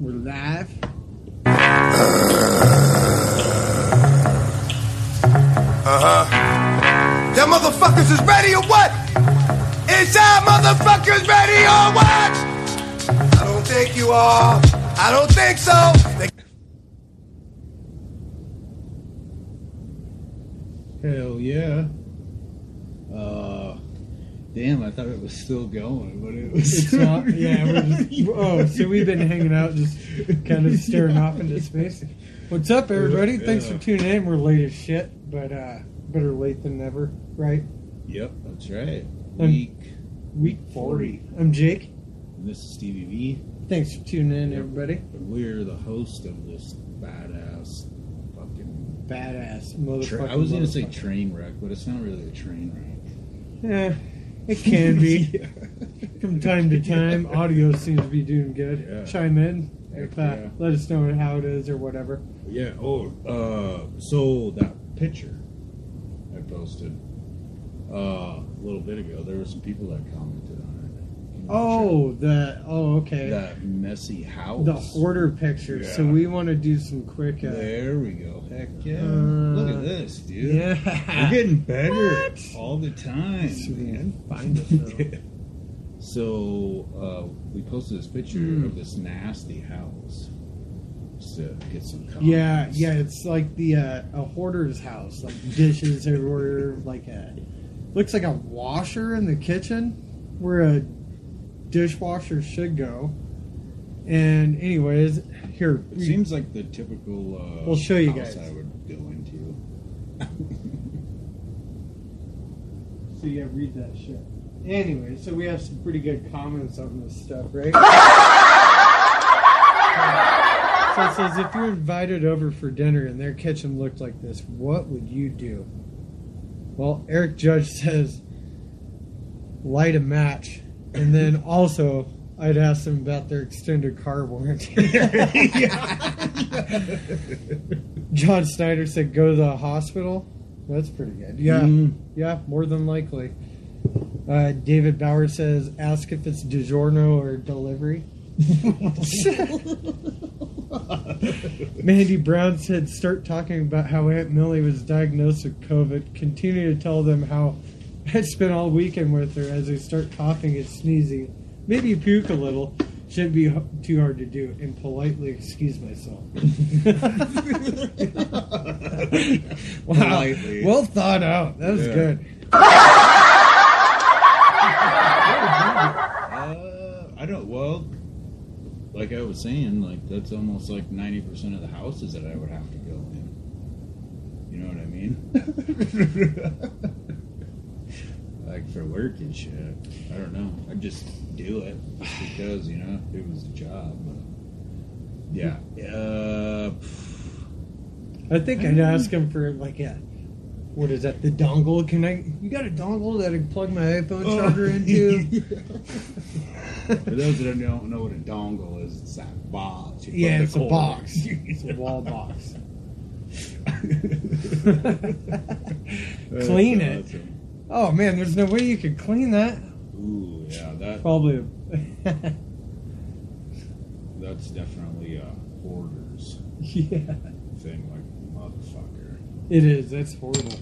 We're live. Uh huh. Y'all motherfuckers is ready or what? Is y'all motherfuckers ready or what? I don't think you are. I don't think so. They- Hell yeah. Uh, damn, I thought it was still going, but it was. It's not, yeah, we're just, oh, so we've been hanging out, just kind of staring off into space. What's up, everybody? Thanks for tuning in. We're late as shit, but uh, better late than never, right? Yep, that's right. Week. Week 40. I'm Jake. And this is Stevie V. Thanks for tuning in, everybody. And we're the host of this fucking. Badass motherfucker. Tra- I was gonna say train wreck, but it's not really a train wreck. Yeah, it can be. From time to time, audio seems to be doing good. Yeah. Chime in. If, uh, Yeah. Let us know how it is or whatever. Yeah. Oh, uh, so that picture I posted uh, a little bit ago, there were some people that commented on it. Can you Oh, the oh, okay. that messy house. The hoarder picture. So we want to do some quick. Uh, There we go. Heck yeah! Uh, Look at this, dude. yeah. We're getting better What? all the time, Sweet. man. Find though. so uh, we posted this picture Mm. of this nasty house to get some comments. Yeah, yeah. It's like the uh, a hoarder's house, like dishes everywhere, like a looks like a washer in the kitchen where a dishwasher should go. And anyways, here It seems like the typical. Uh, We'll show you house guys. I would go into. So yeah, read that shit. Anyway, so we have some pretty good comments on this stuff, right? so it says if you're invited over for dinner and their kitchen looked like this, what would you do? Well, Eric Judge says light a match, and then also I'd ask them about their extended car warranty. John Snyder said go to the hospital. That's pretty good. Yeah. Mm. Yeah, more than likely. Uh, David Bauer says, ask if it's DiGiorno or delivery. Mandy Brown said, start talking about how Aunt Millie was diagnosed with COVID. Continue to tell them how I spent all weekend with her as I start coughing and sneezing. Maybe puke a little. Shouldn't be too hard to do. And politely excuse myself. wow. Politely. Well thought out. That was Yeah. good. Uh, I don't. Well, like I was saying, like that's almost like ninety percent of the houses that I would have to go in. You know what I mean? Like for work and shit. I don't know. I'd just do it just because you know it was a job. But yeah. Uh, I think I'd ask him for like a what is that? The dongle? Can I? You got a dongle that I can plug my iPhone charger into? For those that don't know what a dongle is, it's that box. yeah, it's a box. It's a wall box. That's Clean it. awesome. Oh man, there's no way you could clean that. Ooh, yeah, that Probably. that's definitely a hoarder's yeah, thing, like motherfucker. it is. That's horrible.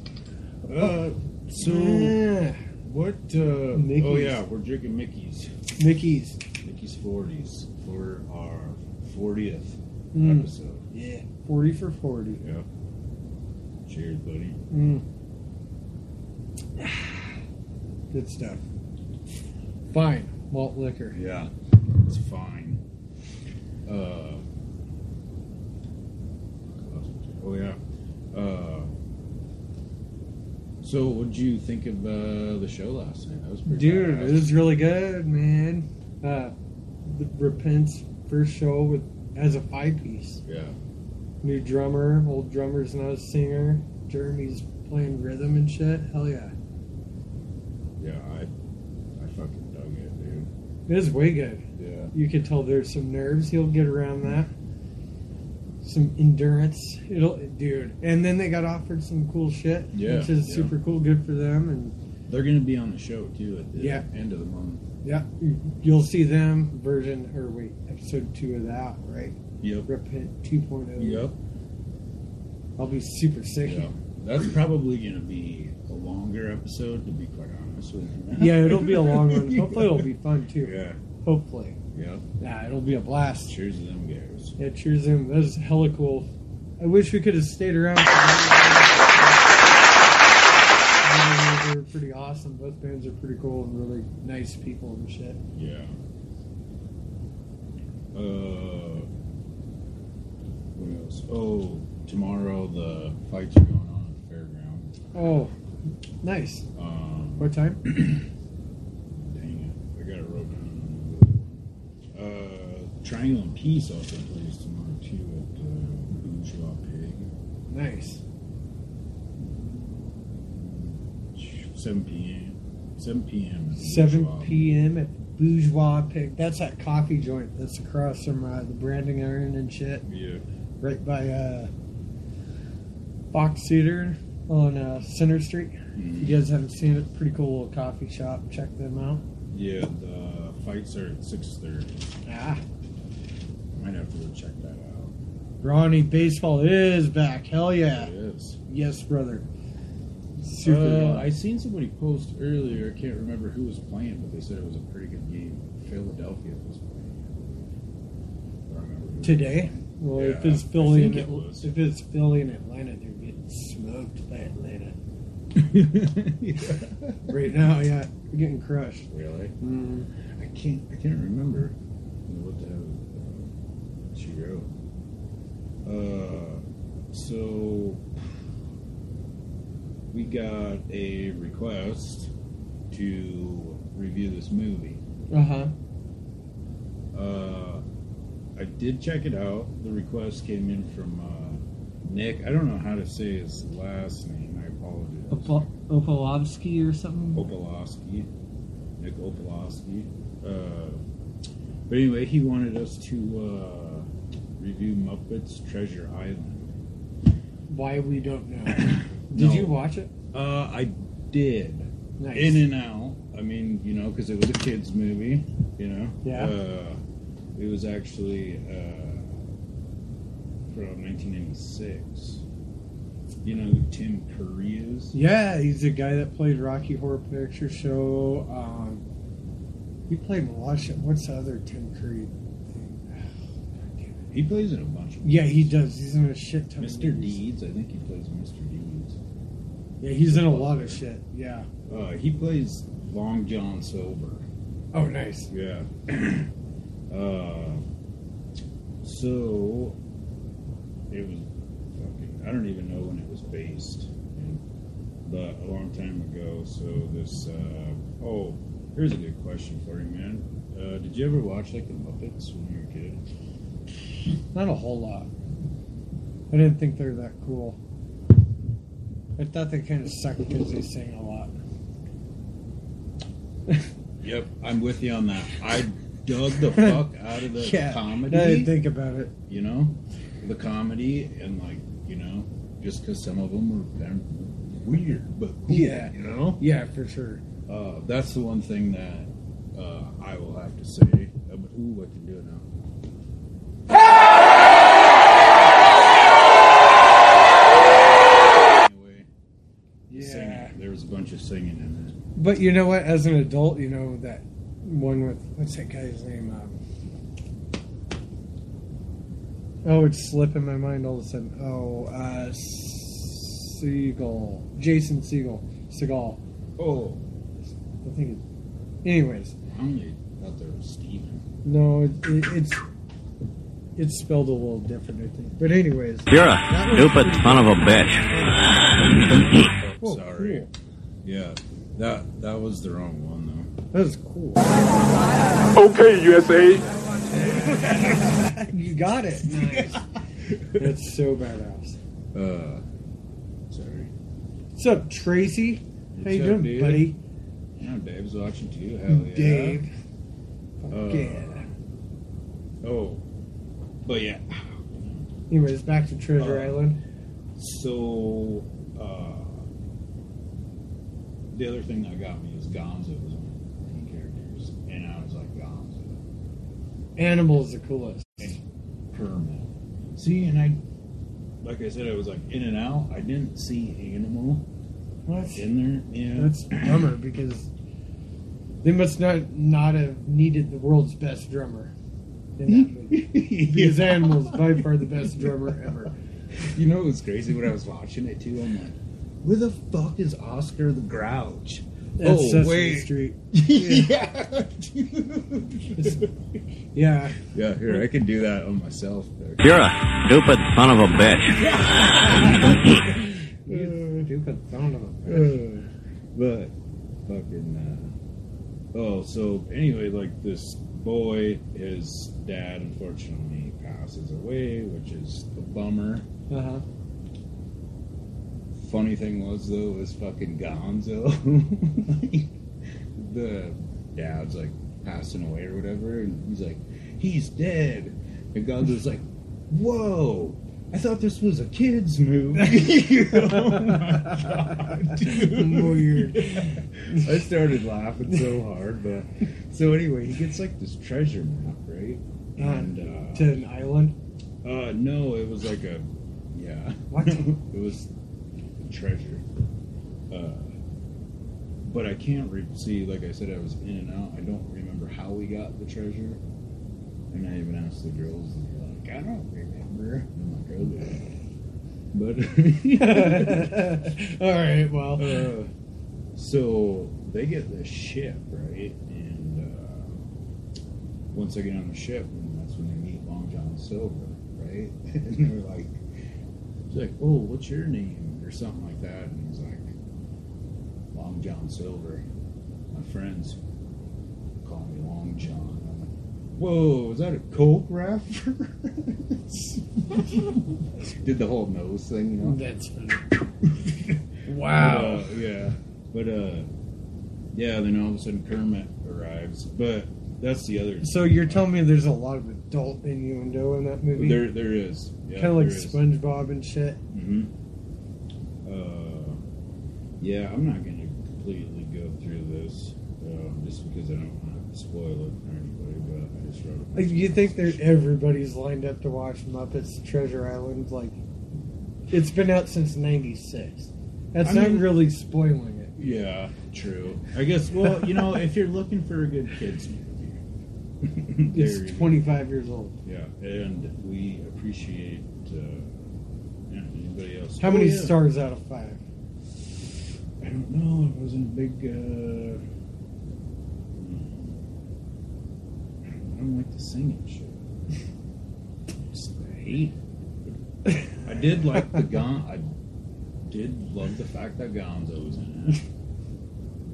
Uh, so Yeah. what? Uh, Mickey's. oh yeah, we're drinking Mickey's, Mickey's. Mickey's forties for our fortieth Mm. episode. Yeah, forty for forty. Yeah. Cheers, buddy. Mm. Good stuff. Fine malt liquor. Yeah, it's fine. Uh, oh yeah. Uh, so, what did you think of uh, the show last night? That was pretty. Dude, badass. it was really good, man. Uh, the Repent's first show with as a five piece. Yeah. New drummer, old drummer's not a singer. Jeremy's playing rhythm and shit. Hell yeah. Yeah, I, I fucking dug it, dude. It was way good. Yeah. You can tell there's some nerves. He'll get around that. some endurance. It'll, dude. And then they got offered some cool shit, Yeah, which is yeah. super cool. Good for them. And They're going to be on the show too at the Yeah. end of the month. yeah, you'll see them version or wait, episode two of that, right? Yep. Repent 2.0. Yep. I'll be super sick. Yeah. That's probably going to be a longer episode, to be quite honest you. Yeah, it'll be a long one. Hopefully, it'll be fun too. Yeah. Hopefully, yeah, it'll be a blast. Cheers to them guys. Yeah, cheers to them. That was hella cool. I wish we could have stayed around. For they were pretty awesome. Both bands are pretty cool and really nice people and shit. Yeah. Uh, what else? Oh, tomorrow the fights are going on at the fairground. Oh, nice. Um, What time? dang it, I got it wrote down. on the other one. Uh, Triangle and Peace also plays tomorrow too at uh, Bourgeois Pig. Nice. 7 p.m. 7 p.m. 7 p.m. at Bourgeois Pig. That's that coffee joint that's across from uh, the branding iron and shit. Yeah. Right by uh, Fox Theater on uh, Center Street. If Mhm. you guys haven't seen it, pretty cool little coffee shop. Check them out. Yeah, the fights are at 6.30. Ah, Might have to go check that out. Ronnie Baseball is back. Hell yeah. It is. Yes, brother. Super. Uh. I seen somebody post earlier. I can't remember who was playing, but they said it was a pretty good game. Philadelphia was playing. I don't remember who. Today? Well, if it's Philly and it if it's Philly and Atlanta, they're getting smoked by Atlanta right now. Yeah, they're getting crushed. Really? Mm. I can't. I can't remember what the hell uh, she wrote. Uh, so we got a request to review this movie. Uh huh. Uh, I did check it out. The request came in from uh, Nick. I don't know how to say his last name. I. Opolovsky or something. Opalowski. Nick Opalowski. Uh, but anyway, he wanted us to uh, review Muppets Treasure Island. Why we don't know. Did No. you watch it? Uh, I did. Nice. In and out. I mean, you know, because it was a kids' movie. You know. Yeah. Uh, it was actually uh, from 1996. You know who Tim Curry is? Yeah, he's the guy that played Rocky Horror Picture Show. Um, he played a lot of shit. What's the other Tim Curry thing? He plays in a bunch of. Yeah, he does. He's in a shit ton. Mr. movies. Deeds. I think he plays Mr. Deeds. Yeah, he's in a lot of shit. Yeah. Uh, he plays Long John Silver. Oh, nice. Yeah. uh, so it was fucking. I don't even know when it was based, but a long time ago. So this. Uh, oh, here's a good question for you, man. Uh, did you ever watch like the Muppets when you were a kid? Not a whole lot. I didn't think they were that cool. I thought they kind of sucked because they sang a lot. Yep, I'm with you on that. I dug the fuck out of the yeah, comedy. I didn't think about it. you know, the comedy and like you know, just because some of them of weird, but cool, Yeah. you know, Yeah, for sure. uh, that's the one thing that uh, I will have to say. Uh, but, ooh, I can do it now. Anyway, Yeah. singing. There was a bunch of singing in it. But you know what? As an adult, you know that one with what's that guy's name? Um, oh, it's slipping my mind all of a sudden. Oh, uh, Segel, Jason Segel, Seagal. Oh, I think. It, anyways, I only thought there was Steven. no, it, it, it's it's spelled a little different, I think. But anyways, You're a stupid son of a bitch. Oh, sorry. cool. Yeah, that that was the wrong one though. that was cool. Okay, USA. you got it. Nice. That's so badass. though. Uh, sorry. What's up, Tracy? How you up, doing, dude? buddy? Now Dave's watching too. Hell yeah. Dave. Fuck Uh, yeah. Oh, but yeah. Anyways, back to Treasure Uh, Island. So, uh, the other thing that got me is Gonzo was one of the main characters, and I was like Gonzo, Animals the coolest. Kermit. See, and I, like I said, I was like in and out. I didn't see Animal What? in there. Yeah, That's bummer because they must not not have needed the world's best drummer in that movie. Because Animal's by far the best drummer ever. You know, it was crazy when I was watching it too. I'm like, where the fuck is Oscar the Grouch? That's oh Sesame wait, Street. yeah. Yeah. yeah, here I can do that on myself. There. You're a stupid son of a bitch. You stupid son of a bitch. Uh, but fucking uh, oh so anyway like this boy his dad unfortunately passes away which is a bummer Uh-huh. Funny thing was though was fucking gonzo the dad's like passing away or whatever and he's like he's dead and gonzo's like whoa I thought this was a kid's movie. oh my god. Weird. I started laughing so hard, but so anyway, he gets like this treasure map, right? And uh, to an island. uh, no, it was like a yeah. What? it was treasure. Uh, but I can't re- see. Like I said, I was in and out. I don't remember how we got the treasure. And I even asked the girls, and they're like, "I don't remember." I'm like, "Okay." But All right. Well. uh, so they get the ship, right? And uh, once they get on the ship, and that's when they meet Long John Silver, right? and they're like, "He's like, oh, what's your name?" Or something like that, and he's like, "Long John Silver." My friends call me Long John. I'm like, Whoa, is that a Coke reference? Did the whole nose thing, you know? That's funny. Wow. Uh, yeah, but uh, yeah. Then all of a sudden Kermit arrives, but that's the other. So you're telling me there's a lot of adult innuendo in that movie? there there is yeah, kind of like there is. SpongeBob and shit. Mhm. Yeah, I'm not going to completely go through this um, just because I don't want to spoil it for anybody. But I just wrote it. Like, you think that everybody's lined up to watch Muppets Treasure Island? Like, it's been out since '96. That's I not mean- really spoiling it. Yeah, true. I guess. Well, you know, if you're looking for a good kids movie, It's 25 years old. Yeah, and we appreciate uh, yeah, anybody else. How Oh, many yeah. stars out of five? I don't know. It wasn't a big. Uh, I don't like the singing shit. Just hate it. I did like the Gon. I did love the fact that Gonzo was in it.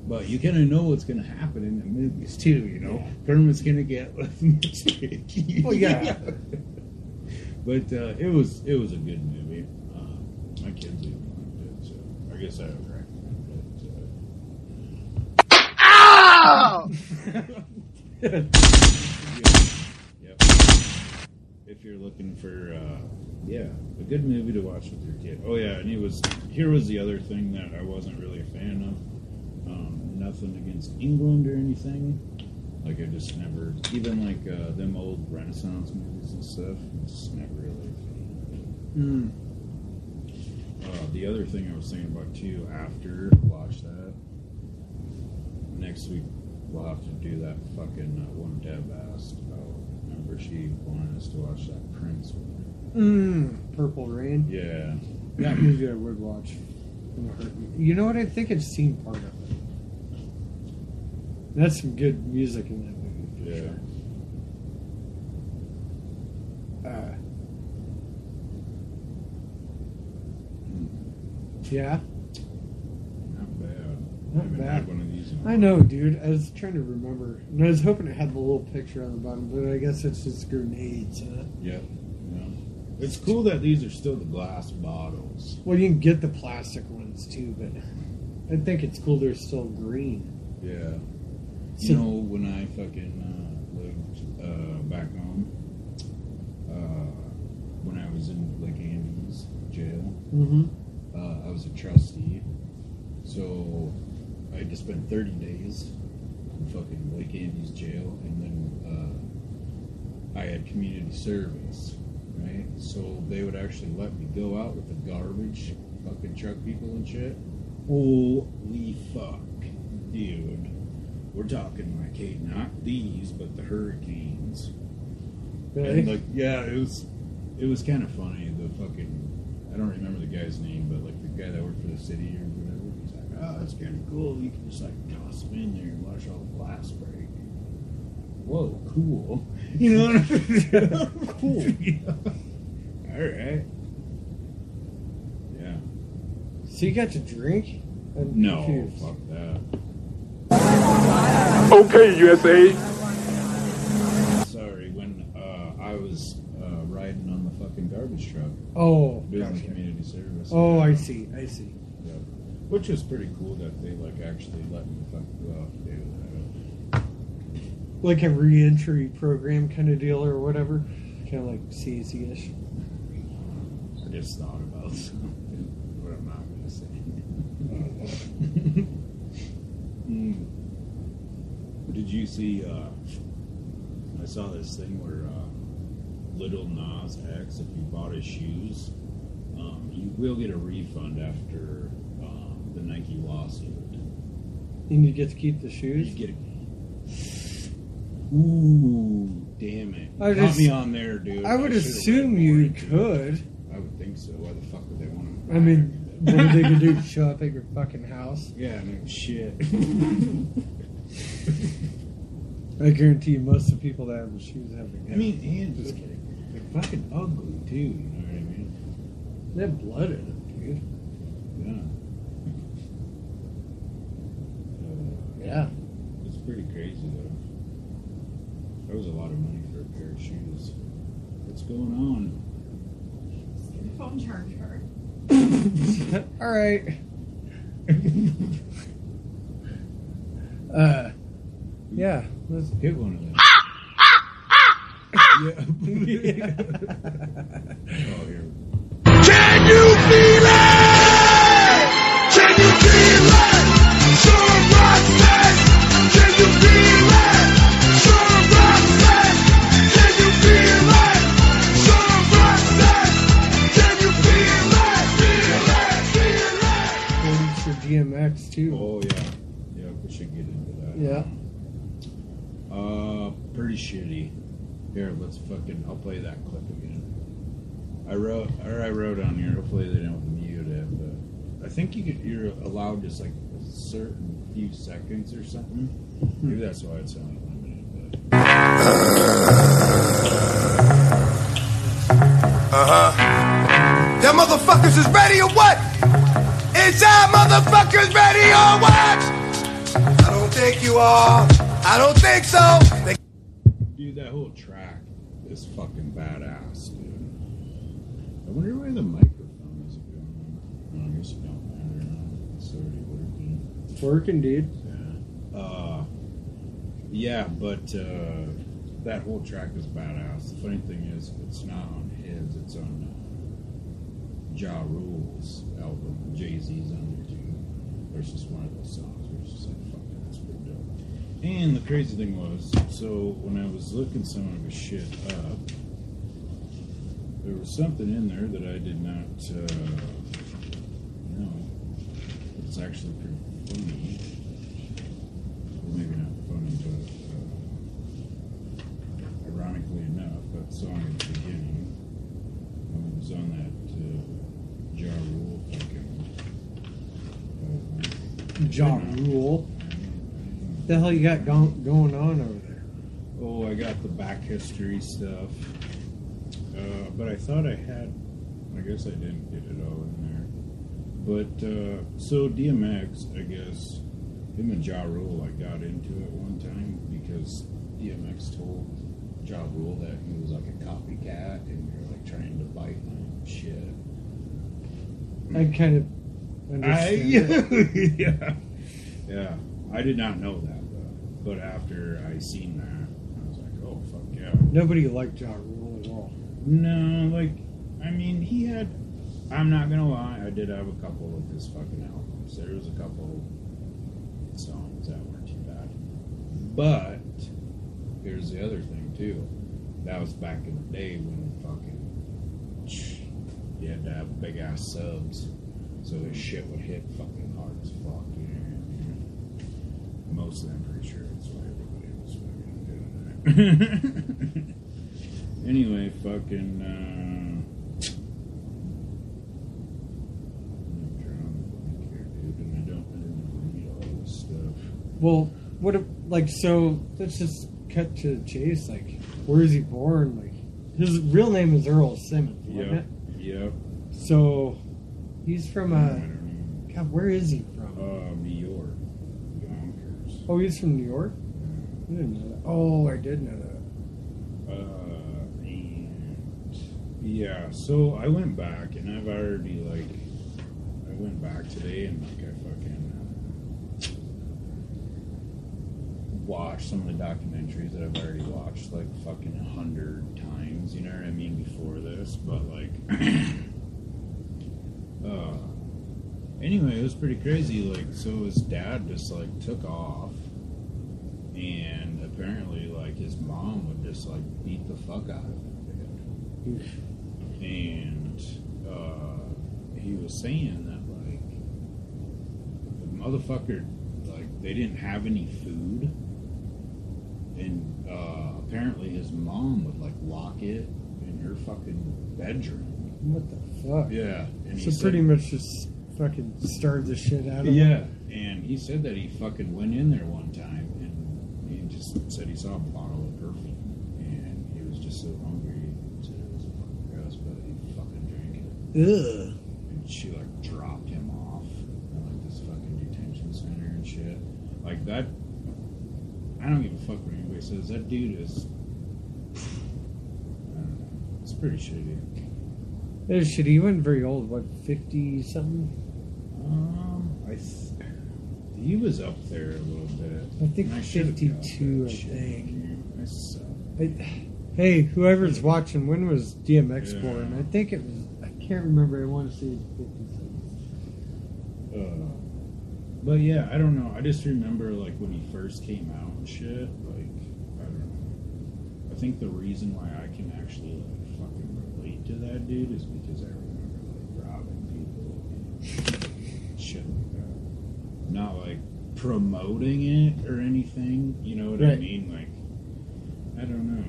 But you kind of know what's going to happen in the movies too, you know. Kermit's going to get with Mickey. Well, yeah. but uh, it was it was a good movie. Uh, my kids even liked it, so I guess I would recommend. Yep. If you're looking for, uh, yeah, a good movie to watch with your kid. Oh yeah, and he was. Here was the other thing that I wasn't really a fan of. Um, nothing against England or anything. Like I just never, even like uh, them old Renaissance movies and stuff. Just never really. a fan of. Uh, the other thing I was thinking about too after watch that next week we'll have to do that fucking uh, one Deb asked about. Remember she wanted us to watch that Prince one. Mm, Purple Rain. Yeah, That movie I would watch. in a heartbeat. You know what? I think I've seen part of it. That's some good music in that movie. Yeah. Sure. Uh, yeah, Not bad. Not bad. Had one of these. In a I know, dude. I was trying to remember. And I was hoping it had the little picture on the bottom, but I guess it's just grenades. Huh? Yeah. yeah. It's cool that these are still the glass bottles. Well, you can get the plastic ones too, but I think it's cool they're still green. Yeah. So- You know, when I fucking uh, lived uh, back home, uh, when I was was in Lake Andes jail. Mm-hmm. Uh, I was a trustee, so I had to spend 30 days in fucking Lake Andes jail, and then uh, I had community service, right? So they would actually let me go out with the garbage fucking truck people and shit. Holy fuck, dude. We're talking like, hey, not these, but the hurricanes. Really? And like, yeah, it was, it was kind of funny. The fucking, I don't remember the guy's name, but like the guy that worked for the city or whatever. He's like, oh, that's kind of cool. You can just like toss them in there and watch all the glass break. Whoa, cool. You know what I mean? cool. All right. Yeah. So you got to drink? I'm No, confused. fuck that. Okay, USA. Sorry, when uh, I was uh, riding on the fucking garbage truck, Oh, doing gotcha. community service. Oh, I see. I see. Yeah. Which is pretty cool that they like actually let me fucking go out and do that. Like a reentry program kind of deal or whatever. Kind of like CAC-ish. I just thought about something, but I'm not gonna say. Mm. Did you see? Uh, I saw this thing where uh, Lil Nas X, if you bought his shoes, um, you will get a refund after the Nike lawsuit. And you get to keep the shoes? You get a. Ooh, damn it! I Got just- me on there, dude. I would should've assume you more into it. could. I would think so. Why the fuck would they want to? I mean, what are they to do? Show up at your fucking house? yeah, no shit. I guarantee you most of the people that have the shoes have the I mean, and Just kidding. they're fucking ugly too. You know what I mean? They have blood in them, dude. Yeah. Uh, Yeah. It's pretty crazy though. That was a lot of money for a pair of shoes. What's going on? phone charger. All right. Uh, yeah. Let's Get one of them. Ah! Ah! Ah! yeah. oh, here. Yeah. Uh, pretty shitty. Here, let's fucking. I'll play that clip again. I wrote, or I wrote on here. Hopefully they don't mute it, but I think you could. You're allowed just like a certain few seconds or something. Maybe that's why it's only limited. But Uh huh. Them motherfuckers is ready or what? Is y'all motherfuckers ready or what? I don't think you are. I don't think so. They dude, that whole track is fucking badass, dude. I wonder where the microphone is going. Oh, I guess it don't matter now. It's already working. It's working, dude. Yeah. Uh, yeah, but uh, that whole track is badass. The funny thing is, it's not on his. It's on uh, Ja Rule's album. Jay Z's on there too. There's just one of those songs where it's just like, fuck, that's pretty dope. And the crazy thing was, so when I was looking some of his shit up, there was something in there that I did not uh, know. It's actually pretty funny. Well, maybe not funny, but uh, ironically enough, that song at the beginning um, was on that uh, Ja Rule fucking. Uh, Ja Rule. The hell you got go- going on over there? Oh, I got the back history stuff. Uh, but I thought I had. I guess I didn't get it all in there. But uh, so DMX, I guess him and Ja Rule, I got into it one time because DMX told Ja Rule that he was like a copycat and you're like trying to bite my shit. I kind of I, understand. it. yeah, yeah. I did not know that. But after I seen that, I was like, oh fuck yeah. Nobody liked Ja Rule at all. No, like I mean, he had. I'm not gonna lie, I did have a couple of his fucking albums. There was a couple songs that weren't too bad. But here's the other thing too. That was back in the day when fucking you had to have big ass subs, so his shit would hit fucking hard as fuck. You know what I mean? Mostly, I'm pretty sure that's why everybody was fucking doing that. anyway, fucking. Uh, I'm drawing a blank here, dude, and I don't, I didn't read all this stuff. Well, what if, like, so let's just cut to the chase. Like, where is he born? Like, his real name is Earl Simmons, wasn't Yep. it? Yep. So, he's from, uh, God, where is he from? know. Uh, New York. Yonkers. Oh, he's from New York? I didn't know that. Oh, I did know that. Uh, and yeah, so I went back and I've already like, I went back today and like I fucking uh, watched some of the documentaries that I've already watched like fucking a hundred times. You know what I mean? Before this, but like, uh, anyway, it was pretty crazy. Like, so his dad just like took off and apparently like his mom would just like beat the fuck out of him and uh, he was saying that like the motherfucker like they didn't have any food and uh, apparently his mom would like lock it in her fucking bedroom What the fuck? yeah and So said- pretty much just fucking starved the shit out of him. yeah, and he said that he fucking went in there one time and he just said he saw a bottle of perfume and he was just so hungry. He said it was fucking gross, but he fucking drank it. Ugh. And she like dropped him off at like this fucking detention center and shit. Like that. I don't give a fuck what anybody says. That dude is. I don't know. It's pretty shitty. That is shit. He wasn't very old. What, 50 something? I. He was up there a little bit. I think And 52, I think. I suck. I, hey, whoever's watching, when was DMX Yeah. born? I think it was, I can't remember. I want to say it's 50 something. Uh, but yeah, I don't know. I just remember like when he first came out and shit. Like I don't know. I think the reason why I can actually like fucking relate to that dude is because I remember like robbing people and shit like that. Not like promoting it or anything. You know what I mean? Like I don't know.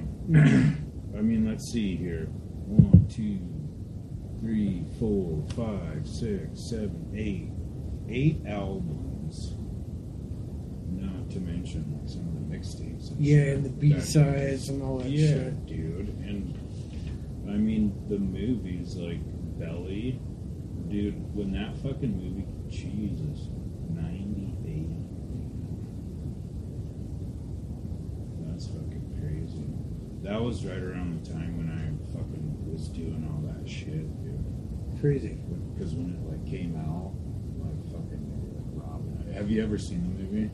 I mean, let's see here. One, two, three, four, five, six, seven, eight. Eight albums. Not to mention like some of the mixtapes. And Yeah, and the B sides and all that yeah, shit. dude. And I mean, the movies like Belly, dude. When that fucking movie, Jesus, 98. That's fucking crazy. That was right around the time when I fucking was doing all that shit, dude. Crazy. Because when it like came out, like fucking like robbing it. Have you ever seen the movie?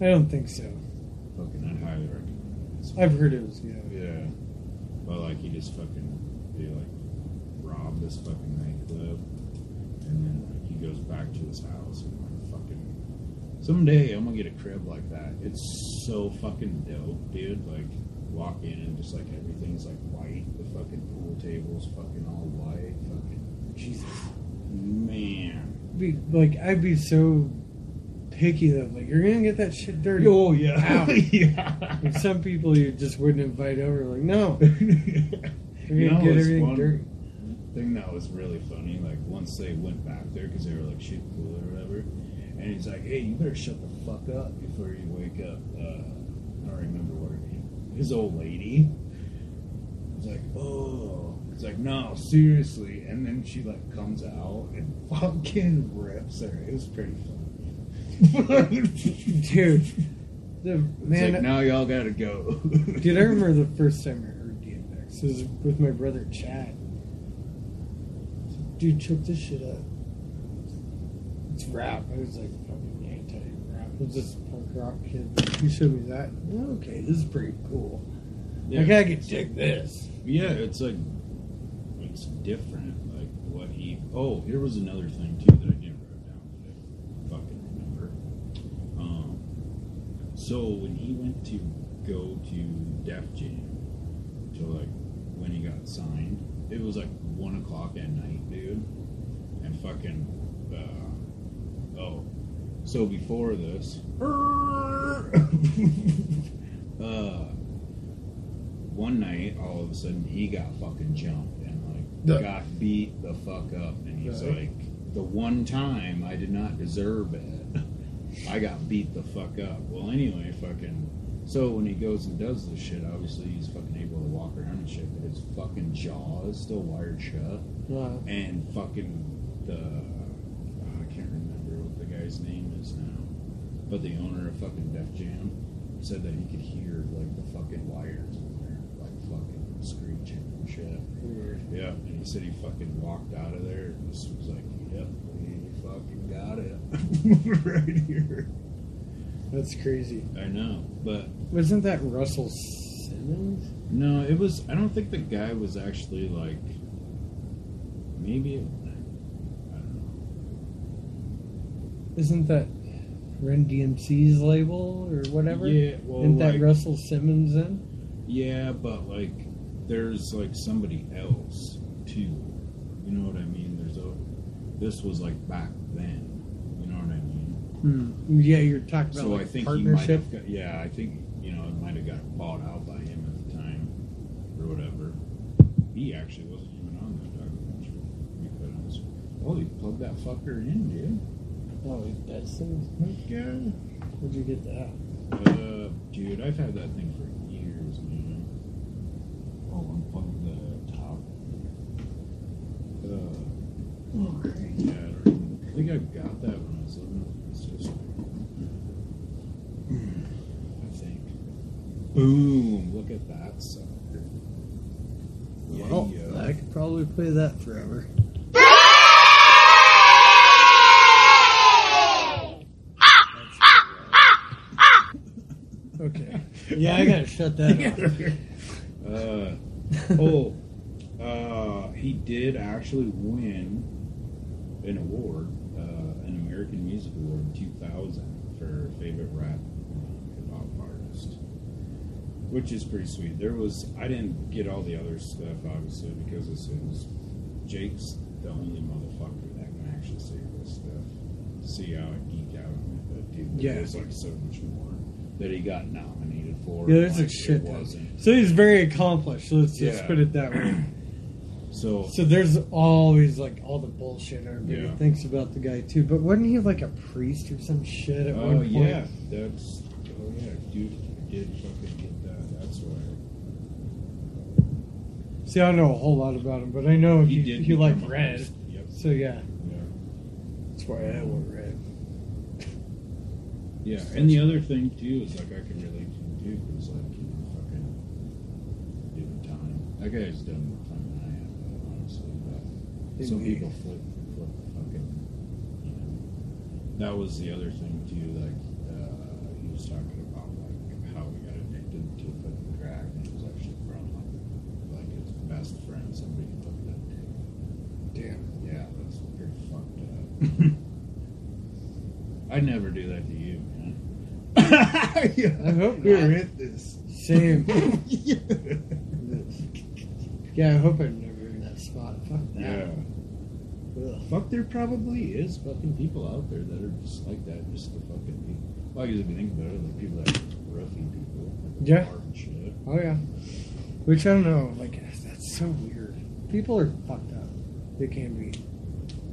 I don't think so. Fucking, I'd highly recommend it. I've heard it was good. Yeah. But like he just fucking they like robbed this fucking nightclub and then like he goes back to his house and like fucking someday I'm gonna get a crib like that. It's so fucking dope, dude. Like walk in and just like everything's like white. The fucking pool table's fucking all white. Fucking Jesus. Man. Be, like, I'd be so picky though. Like, you're to get that shit dirty. Oh yeah. Yeah. Like, some people you just wouldn't invite over. Like, no. You're going You know, get everything one- dirty. thing that was really funny, like once they went back there because they were like shooting pool or whatever, and he's like, "Hey, you better shut the fuck up before you wake up." Uh, I don't remember his old lady. He's like, "Oh," he's like, "No, seriously," and then she like comes out and fucking rips her. It was pretty funny. Dude. The, It's man, like, now y'all gotta go. Dude, I remember the first time I heard DMX. It was with my brother Chad. Dude, check this shit out. It's rap. I was like fucking anti-rap. It was punk rock kid. He showed me that. Okay, this is pretty cool. Yeah. Like I could dig this. Yeah, it's like it's different. Like what he. Oh, here was another thing too that I didn't write down that I fucking remember. Um, so when he went to go to Def Jam, to like when he got signed, it was like one o'clock at night, dude, and fucking. Uh, oh, so before this, uh, one night, all of a sudden, he got fucking jumped and like Yeah. got beat the fuck up, and he's Right. like, the one time I did not deserve it, I got beat the fuck up. Well, anyway, fucking. So when he goes and does this shit, obviously he's fucking able to walk around and shit, but his fucking jaw is still wired shut Wow. and fucking the oh, I can't remember what the guy's name is now, but the owner of fucking Def Jam said that he could hear like the fucking wires in there, like fucking screeching and shit. Weird. Yeah, and he said he fucking walked out of there and just was like, "Yep, we fucking got it right here." That's crazy. I know, but Wasn't that Russell Simmons? no, it was. I don't think the guy was actually like. Maybe. It, I don't know. Isn't that Run DMC's label or whatever? Yeah, well, Isn't that like- Russell Simmons then? Yeah, but like, there's like somebody else too. You know what I mean? There's a. This was like back then. You know what I mean? Hmm. Yeah, you're talking about so like I think he might partnership. have. Got, yeah, I think you know it might have got bought out by him at the time, or whatever. He actually wasn't even on that documentary. To be quite honest. Well, he plugged that fucker in, dude. Oh, that's some. Okay. Where'd you get that? Uh, dude, I've had that thing for years, man. Oh, unplug the top. Uh, Oh, great. yeah, I, don't I think I got that when I was living with my sister. I think. Boom! Look at that sucker. Yeah, Well, yeah. I could probably play that forever. Okay. Yeah, I gotta that off. Uh, oh, uh, he did actually win an award, uh, an American Music Award in 2000 for favorite rap hip hop artist, which is pretty sweet. There was I didn't get all the other stuff obviously because this is Jake's the only motherfucker that can actually say this stuff. See how I geek out on it, but dude, Yeah. there's like so much more that he got nominated for. Yeah, there's like, a shit. It ton. wasn't. So he's very accomplished. So let's just Yeah. put it that way. So So there's always like all the bullshit everybody Yeah. thinks about the guy too. But wasn't he like a priest or some shit at Oh one point? Oh, yeah, that's oh yeah, dude I did fucking get that. That's why See, I don't know a whole lot about him, but I know he, did. he, like become a red. priest. Yep. So yeah, Yeah. that's why I wore red. Yeah, and the other thing too is like I can relate to him too like you know fucking doing time. That guy's done more time than I have, though, honestly. But some people flip flip fucking. You know, that was the other thing too. Like uh, he was talking about like how he got addicted to fucking crack, and it was actually from like, like his best friend, somebody he looked up. Damn. Yeah, that's pretty fucked up. I'd never do that to. I hope we not. were at this. Same. yeah, I hope I'm never in that spot. Fuck yeah. that. Ugh. Fuck, there probably is fucking people out there that are just like that, just to fucking be. Well, I guess if you think about it, like people that are roughy people. Like Yeah. shit. Oh yeah. Which I don't know. Like that's so weird. People are fucked up. They can be.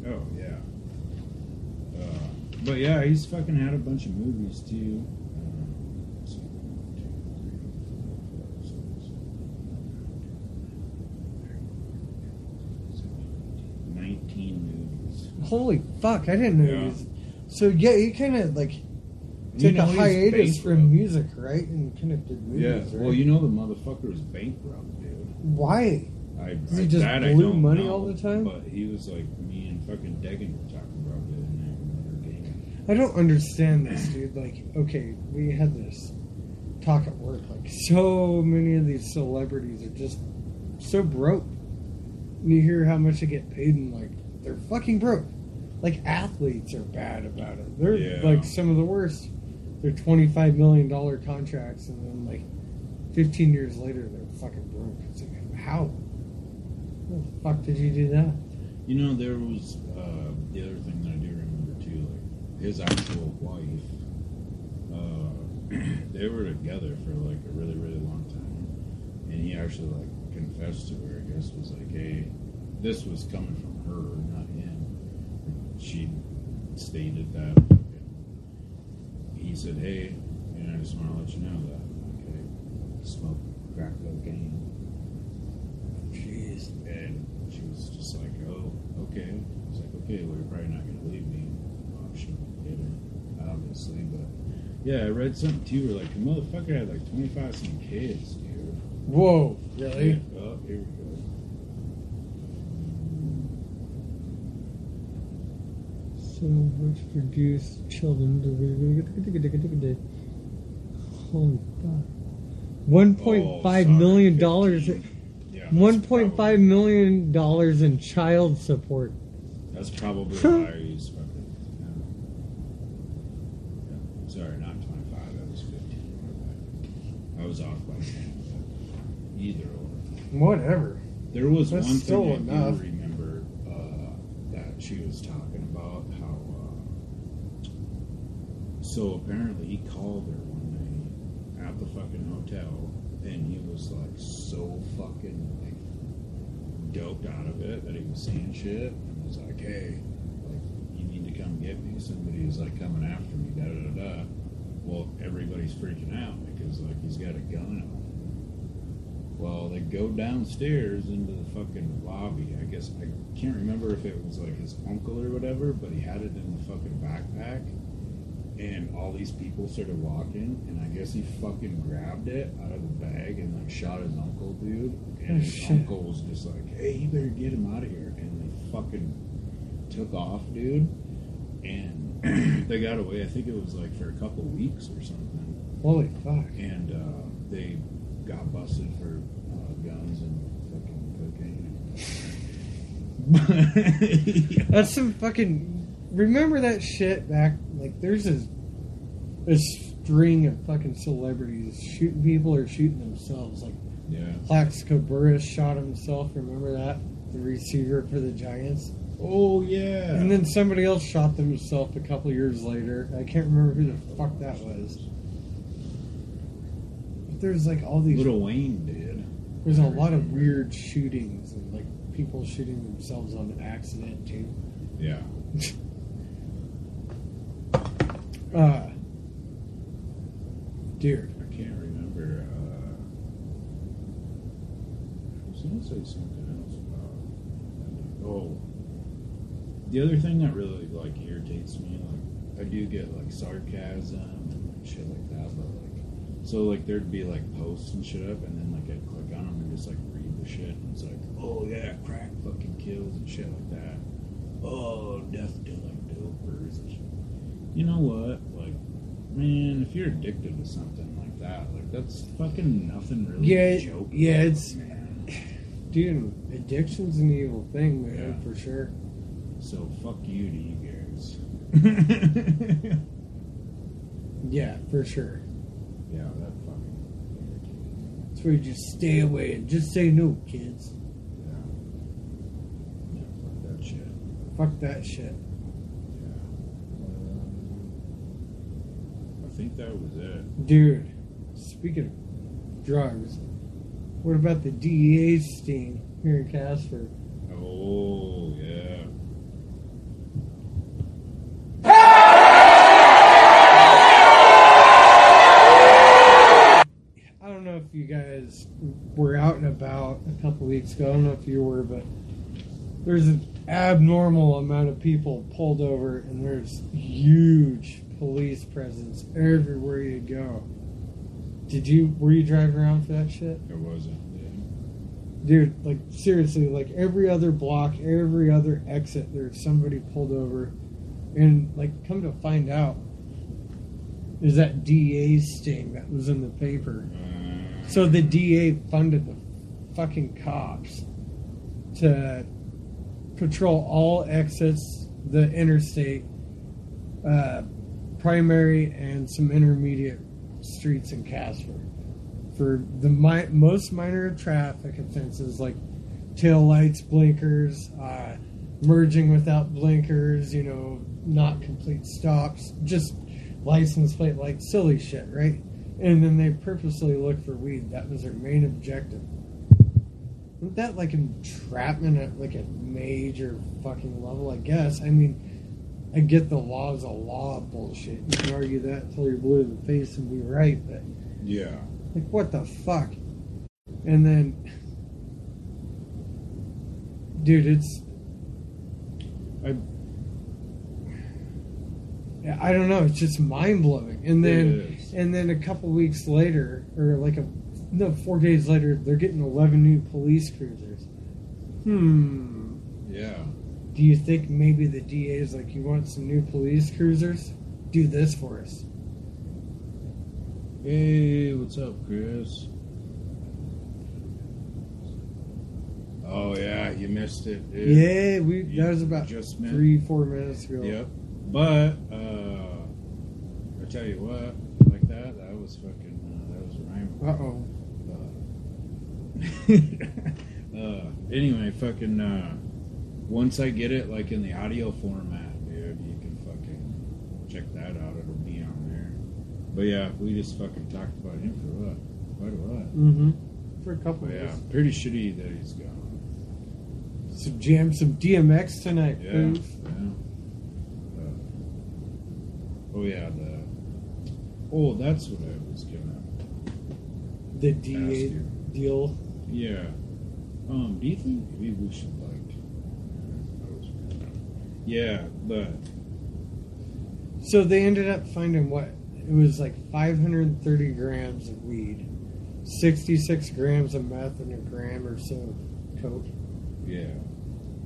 Oh, yeah. Uh, but yeah, he's fucking had a bunch of movies too. Uh, let's see, one, two, three, four, five, six, seven, eight, nine, 19 movies. Holy fuck! I didn't know. Yeah. He was, so yeah, he kind of like You took know a hiatus from music, right? And kind of did movies. Yeah, right? well, you know the motherfucker was bankrupt, dude. why? I, Does he just that I blew money know, all the time? But he was like me and fucking Degan were talking about it in. I don't understand this, dude. Like, okay, we had this talk at work. Like, so many of these celebrities are just so broke. And you hear how much they get paid, and like they're fucking broke. Like athletes are bad about it. They're Yeah. like some of the worst. They're twenty five million dollar contracts, and then like fifteen years later, they're fucking broke. It's like how? How the fuck did you do that? You know, there was uh, the other thing that I do remember too, like his actual wife. Uh, they were together for like a really, really long time, and he actually like confessed to her. I guess was like, "Hey, this was coming from her, not him." She stated that. He said, "Hey, and I just want to let you know that okay, smoke crack cocaine." Jeez. And she was just like, oh, okay. I was like, okay, well, you're probably not going to leave me. Well, she did it, obviously. But yeah, I read something too where like, the motherfucker had like 25 some kids, dude. Whoa, really? Oh, here we go. So much produce children. Holy fuck. One point five Oh, dollars. Yeah, that's One point five probably- million dollars in child support. That's probably why he's fucking. Yeah. Yeah. Sorry, not 25. That was 15. I was off by 10. Either or. Whatever. There was That's one still thing I enough. do remember uh, that she was talking about how. So apparently he called her one night at the fucking hotel, and he was like so fucking like doped out of it that he was saying shit, and was like, "Hey, like you need to come get me. Somebody is like coming after me." Da da da da. Well, everybody's freaking out because like he's got a gun on. Well, they go downstairs into the fucking lobby. I guess I can't remember if it was like his uncle or whatever, but he had it in the fucking backpack. And all these people started walking, and I guess he fucking grabbed it out of the bag and like shot his uncle, dude. And Oh, his shit. uncle was just like, "Hey, you better get him out of here!" And they fucking took off, dude. And they got away. I think it was like for a couple weeks or something Holy fuck. and uh, they got busted for uh, guns and fucking cocaine. That's some fucking. Remember that shit back? Like, there's a, a string of fucking celebrities shooting people or shooting themselves. Like, yeah. Plaxico Burress shot himself. Remember that? The receiver for the Giants. Oh yeah. And then somebody else shot themselves a couple years later. I can't remember who the fuck that was. But there's like all these. Lil Wayne did. There's a lot of weird shootings and like people shooting themselves on accident too. Yeah. Uh, dude, I can't remember. Uh, I was gonna say something else about. Oh. The other thing that really like irritates me, like I do get like sarcasm and like, shit like that, but like so like there'd be like posts and shit up, and then like I'd click on them and just like read the shit, and it's like, oh yeah, crack fucking kills and shit like that. Oh, death to like dopers and shit. You know what? Like, man, if you're addicted to something like that, like that's fucking nothing really Yeah, joke yeah, about, it's- man. dude, addiction's an evil thing, man, Yeah. for sure. So fuck you to you guys. Yeah, for sure. yeah, that fucking That's where you just stay away and just say no, kids. Yeah. Yeah, fuck that shit. Fuck that shit. Yeah. Um, I think that was it. Dude, speaking of drugs, what about the DEA sting here in Casper? Oh yeah. I don't know if you guys were out and about a couple weeks ago. I don't know if you were, but there's an abnormal amount of people pulled over, and there's huge police presence everywhere you go. Did you were you driving around for that shit, It wasn't. Yeah. dude? Like seriously, like every other block, every other exit, there's somebody pulled over, and like come to find out, is that DA sting that was in the paper. So the DA funded the fucking cops. to patrol all exits, the interstate, uh, primary, and some intermediate streets in Casper for the mi- most minor traffic offenses like tail lights, blinkers, uh, merging without blinkers, you know, not complete stops, just license plate like silly shit, right? And then they purposely look for weed. That was their main objective. Isn't that like entrapment at like a major fucking level? I guess. I mean, I get the law is a law bullshit. You can argue that till you're blue in the face and be right, but Yeah. like, what the fuck? And then, dude, it's. I- I don't know. It's just mind blowing. And then, and then a couple weeks later, or like a no, four days later, they're getting eleven new police cruisers. Hmm. Yeah. Do you think maybe the DA is like, you want some new police cruisers? Do this for us. Hey, what's up, Chris? Oh yeah, you missed it. Dude. Yeah, we You that was about just missed. three, four minutes ago. Yep. But uh, I tell you what, like that, that was fucking, uh, that was rhyming. Uh oh. uh, anyway, fucking. Uh, once I get it like in the audio format, dude, you can fucking check that out. It'll be on there. But yeah, we just fucking talked about him for what? Quite a lot. Mm-hmm. For a couple But of yeah, pretty shitty that he's gone. Some jam some DMX tonight, Yeah. Boof. yeah. Uh, oh yeah, the. Oh, that's what I was gonna. The you. Deal. Yeah. Um. Do you think maybe we should like? Yeah, but So they ended up finding what? It was like 530 grams of weed, 66 grams of meth, and a gram or so of coke. yeah,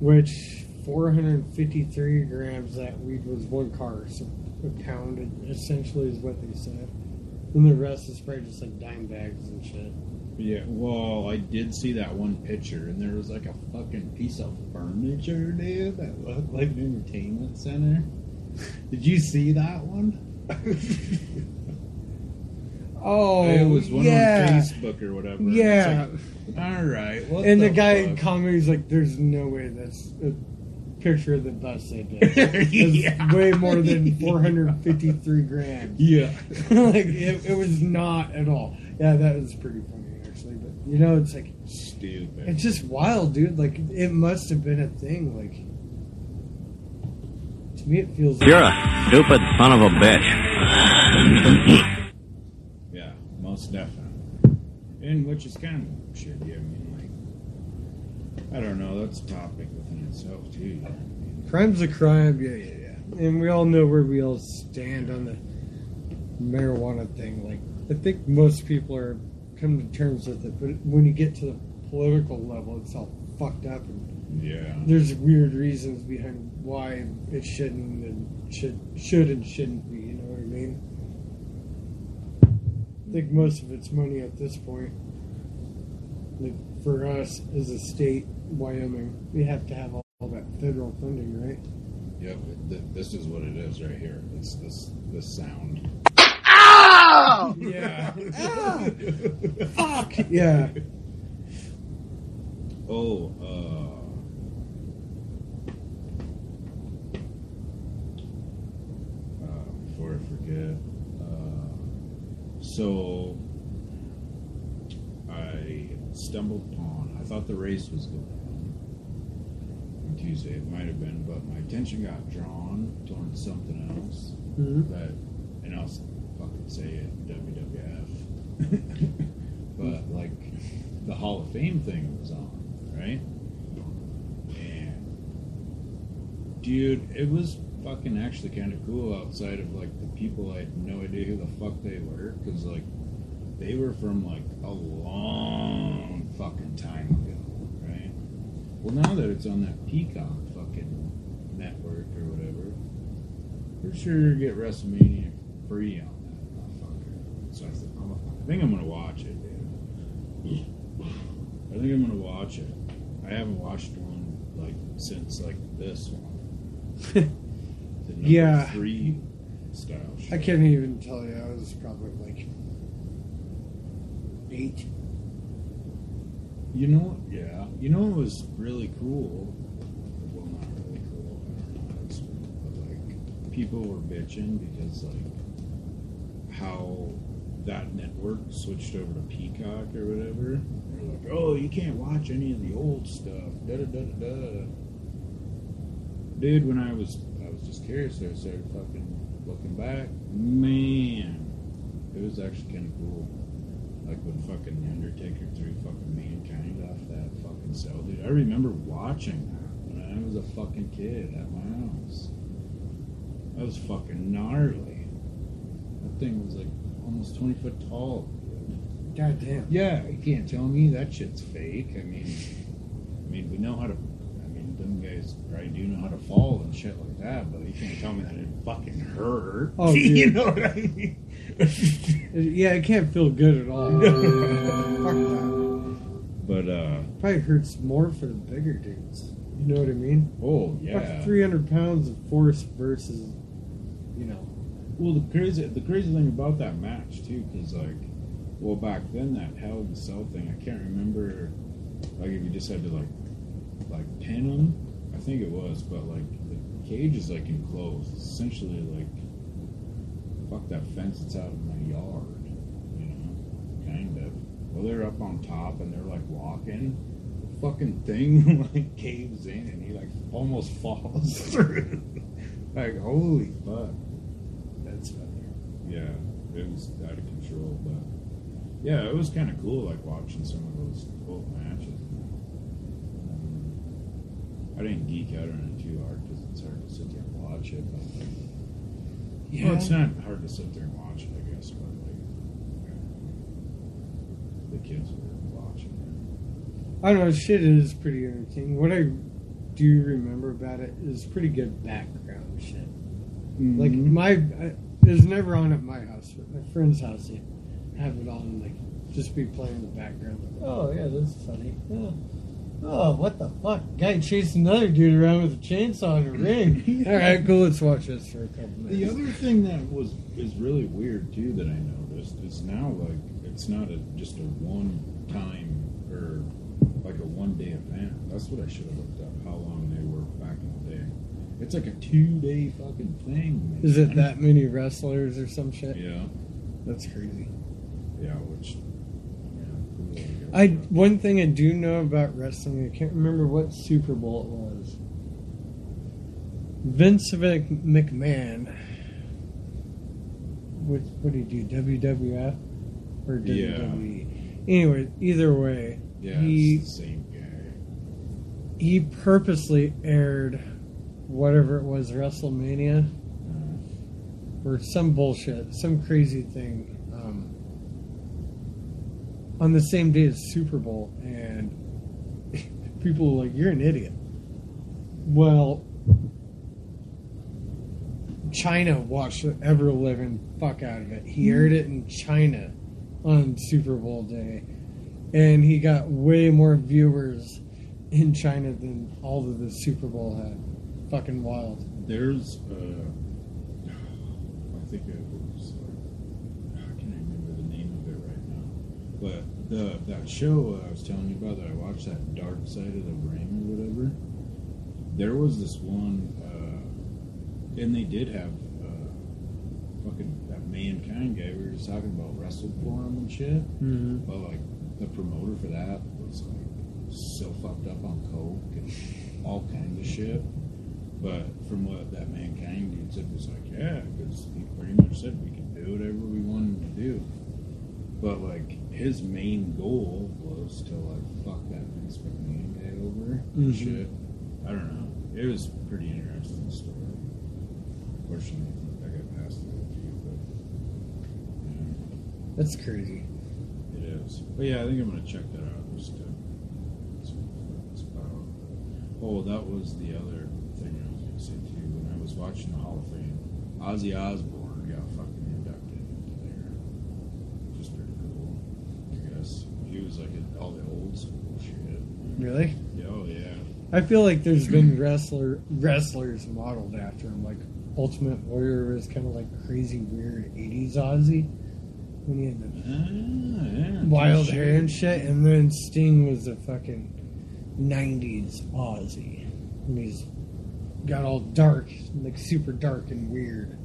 Which 453 grams of that weed was one car, so a pound essentially is what they said. And the rest is probably just like dime bags and shit. Yeah. Well, I did see that one picture, and there was like a fucking piece of furniture, dude, that looked like an entertainment center. Did you see that one? Oh, it was one yeah. on Facebook or whatever. Yeah. like, All right. And the, the guy fuck? commented, he's like, "There's no way that's a picture of the bus they did. Yeah. way more than 453 grams. Yeah. like it, it was not at all. Yeah, that was pretty funny you know, it's like Stupid. it's just wild, dude. Like it must have been a thing. Like to me, it feels. You're like, a stupid son of a bitch. Yeah, most definitely. And which is kind of shitty. I mean, like, I don't know. That's a topic within itself too. I mean, crime's a crime. Yeah, yeah, yeah. And we all know where we all stand on the marijuana thing. Like I think most people are coming to terms with it, but when you get to the political level, it's all fucked up and Yeah. there's weird reasons behind why it shouldn't and should should and shouldn't be. You know what I mean? I think most of it's money at this point. Like for us as a state, Wyoming, we have to have all, that federal funding, right? Yep. Th- this is what it is right here. It's this this sound. Yeah. Fuck. Yeah. Oh. uh... Uh, before I forget, uh, so I stumbled upon. I thought the race was going on on Tuesday. It might have been, but my attention got drawn towards something else. Mhm. That, and I'll s- fucking say it, WWF. but like, the Hall of Fame thing was on, right? And dude, it was fucking actually kind of cool outside of like the people I had no idea who the fuck they were because like they were from like a long fucking time ago, right? Well, now that it's on that Peacock fucking network or whatever, for sure get WrestleMania free on. So I, I think I'm gonna watch it, dude. I think I'm gonna watch it. I haven't watched one like since like this one. The number Yeah. three style. Show. I can't even tell you. I was probably like eight. You know, what? yeah. You know, it was really cool. Well, not really cool. I don't know how to explain it, but like people were bitching because like how that network switched over to Peacock or whatever. They're like, oh, you can't watch any of the old stuff. Da da da da. Dude, when I was I was just curious, I started fucking looking back. Man, it was actually kind of cool. Like when fucking The Undertaker threw fucking mankind off that fucking cell, dude. I remember watching that when I was a fucking kid at my house. That was fucking gnarly. That thing was like almost twenty foot tall. God damn. Yeah, you can't tell me that shit's fake. I mean, I mean, we know how to. I mean, them guys probably do know how to fall and shit like that, but you can't tell me that it fucking hurt. Oh, you know what I mean? Yeah, it can't feel good at all. Fuck that. but uh, Probably hurts more for the bigger dudes. You know what I mean? oh yeah. Fuck 300 pounds of force versus, you know. Well, the crazy the crazy thing about that match too, because like, well, back then that Hell in the Cell thing, I can't remember, like if you just had to like, like pin them, I think it was, but like the cage is like enclosed, it's essentially like, fuck that fence that's out in my yard, you know, kind of. Well, they're up on top and they're like walking. The fucking thing like caves in and he like almost falls through. like holy fuck. Yeah, it was out of control, but yeah, it was kind of cool, like watching some of those old matches. I didn't geek out on it too hard because it's hard to sit there and watch it. But like, well, it's not hard to sit there and watch it, I guess, but like the kids were watching it. I don't know, shit is pretty entertaining. What I do remember about it is pretty good background shit. Like Mhm. my, I, was never on at my house. But my friend's house, they have it on, and like just be playing in the background. Like, oh yeah, that's funny. Yeah. Oh, what the fuck? Guy chased another dude around with a chainsaw and a ring. All right, cool. Let's watch this for a couple minutes. The other thing that was is really weird too that I noticed is now like it's not a just a one time or like a one day event. That's what I should have looked up how long they were back in the day. It's like a two day fucking thing. Man. Is it that many wrestlers or some shit? Yeah, That's crazy. yeah. Which yeah, I one thing I do know about wrestling, I can't remember what Super Bowl it was. Vince McMahon, what what did he do? WWF or Yeah. WWE? Anyway, either way, yeah, he same guy. he purposely aired whatever it was WrestleMania or some bullshit, some crazy thing um, on the same day as Super Bowl, and people were like, "You're an idiot." Well, China watched the ever living fuck out of it. He aired it in China on Super Bowl day, and he got way more viewers in China than all of the Super Bowl had. Fucking wild. There's, uh, I think it was, uh, I can't remember the name of it right now, but the that show I was telling you about that I watched, that Dark Side of the Ring or whatever. There was this one, uh, and they did have uh, fucking that mankind guy we were just talking about wrestled for him and shit. Mm-hmm. But like the promoter for that was like so fucked up on coke and all kinds of shit. But from what that mankind dude said was like, yeah, because he pretty much said we could do whatever we wanted to do. But like his main goal was to like fuck that Vince McMahon guy over and Mhm. shit. I don't know. It was a pretty interesting story. Fortunately, I got past it with you, but yeah. That's crazy. It is. But yeah, I think I'm gonna check that out just to see what. Oh, that was the other thing I was gonna say too. When I was watching the Hall of Fame, Ozzy Osbourne got fucking inducted into there. Which is pretty cool. I guess he was like in all the old school shit. Really? Oh yeah, I feel like there's been wrestler wrestlers modeled after him. Like Ultimate Warrior was kind of like crazy, weird '80s Ozzy when he had the Ah, yeah, wild touche. hair and shit, and then Sting was a fucking '90s Ozzy, and he's got all dark, like super dark and weird.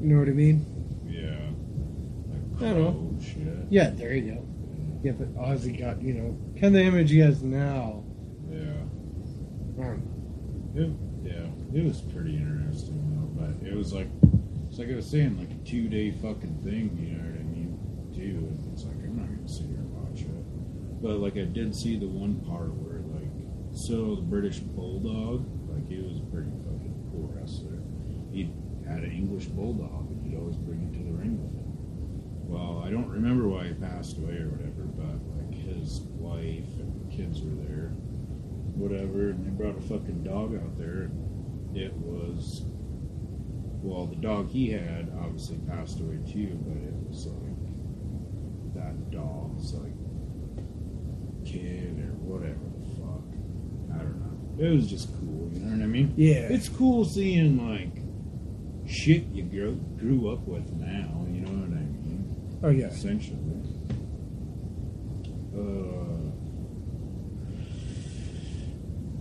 You know what I mean? Yeah. Like I don't know. shit. Yeah, there you go. Yeah, but Ozzy got you know kind of the image he has now. Yeah. Um, It, yeah, it was pretty interesting though. But it was like, it's like I was saying, like a two day fucking thing. You know what I mean? Too. And it's like I'm not gonna sit here and watch it. But like I did see the one part where like, so the British Bulldog, like he was a pretty fucking cool wrestler. He had an English Bulldog, and he'd always bring him to the ring with him. Well, I don't remember why he passed away or whatever, but like his wife and kids were there whatever, and they brought a fucking dog out there. And it was, well, the dog he had obviously passed away too, but it was like that dog's like kid or whatever the fuck. I don't know. It was just cool, you know what I mean? Yeah. It's cool seeing like shit you grew, grew up with now, you know what I mean? oh yeah, essentially. Uh,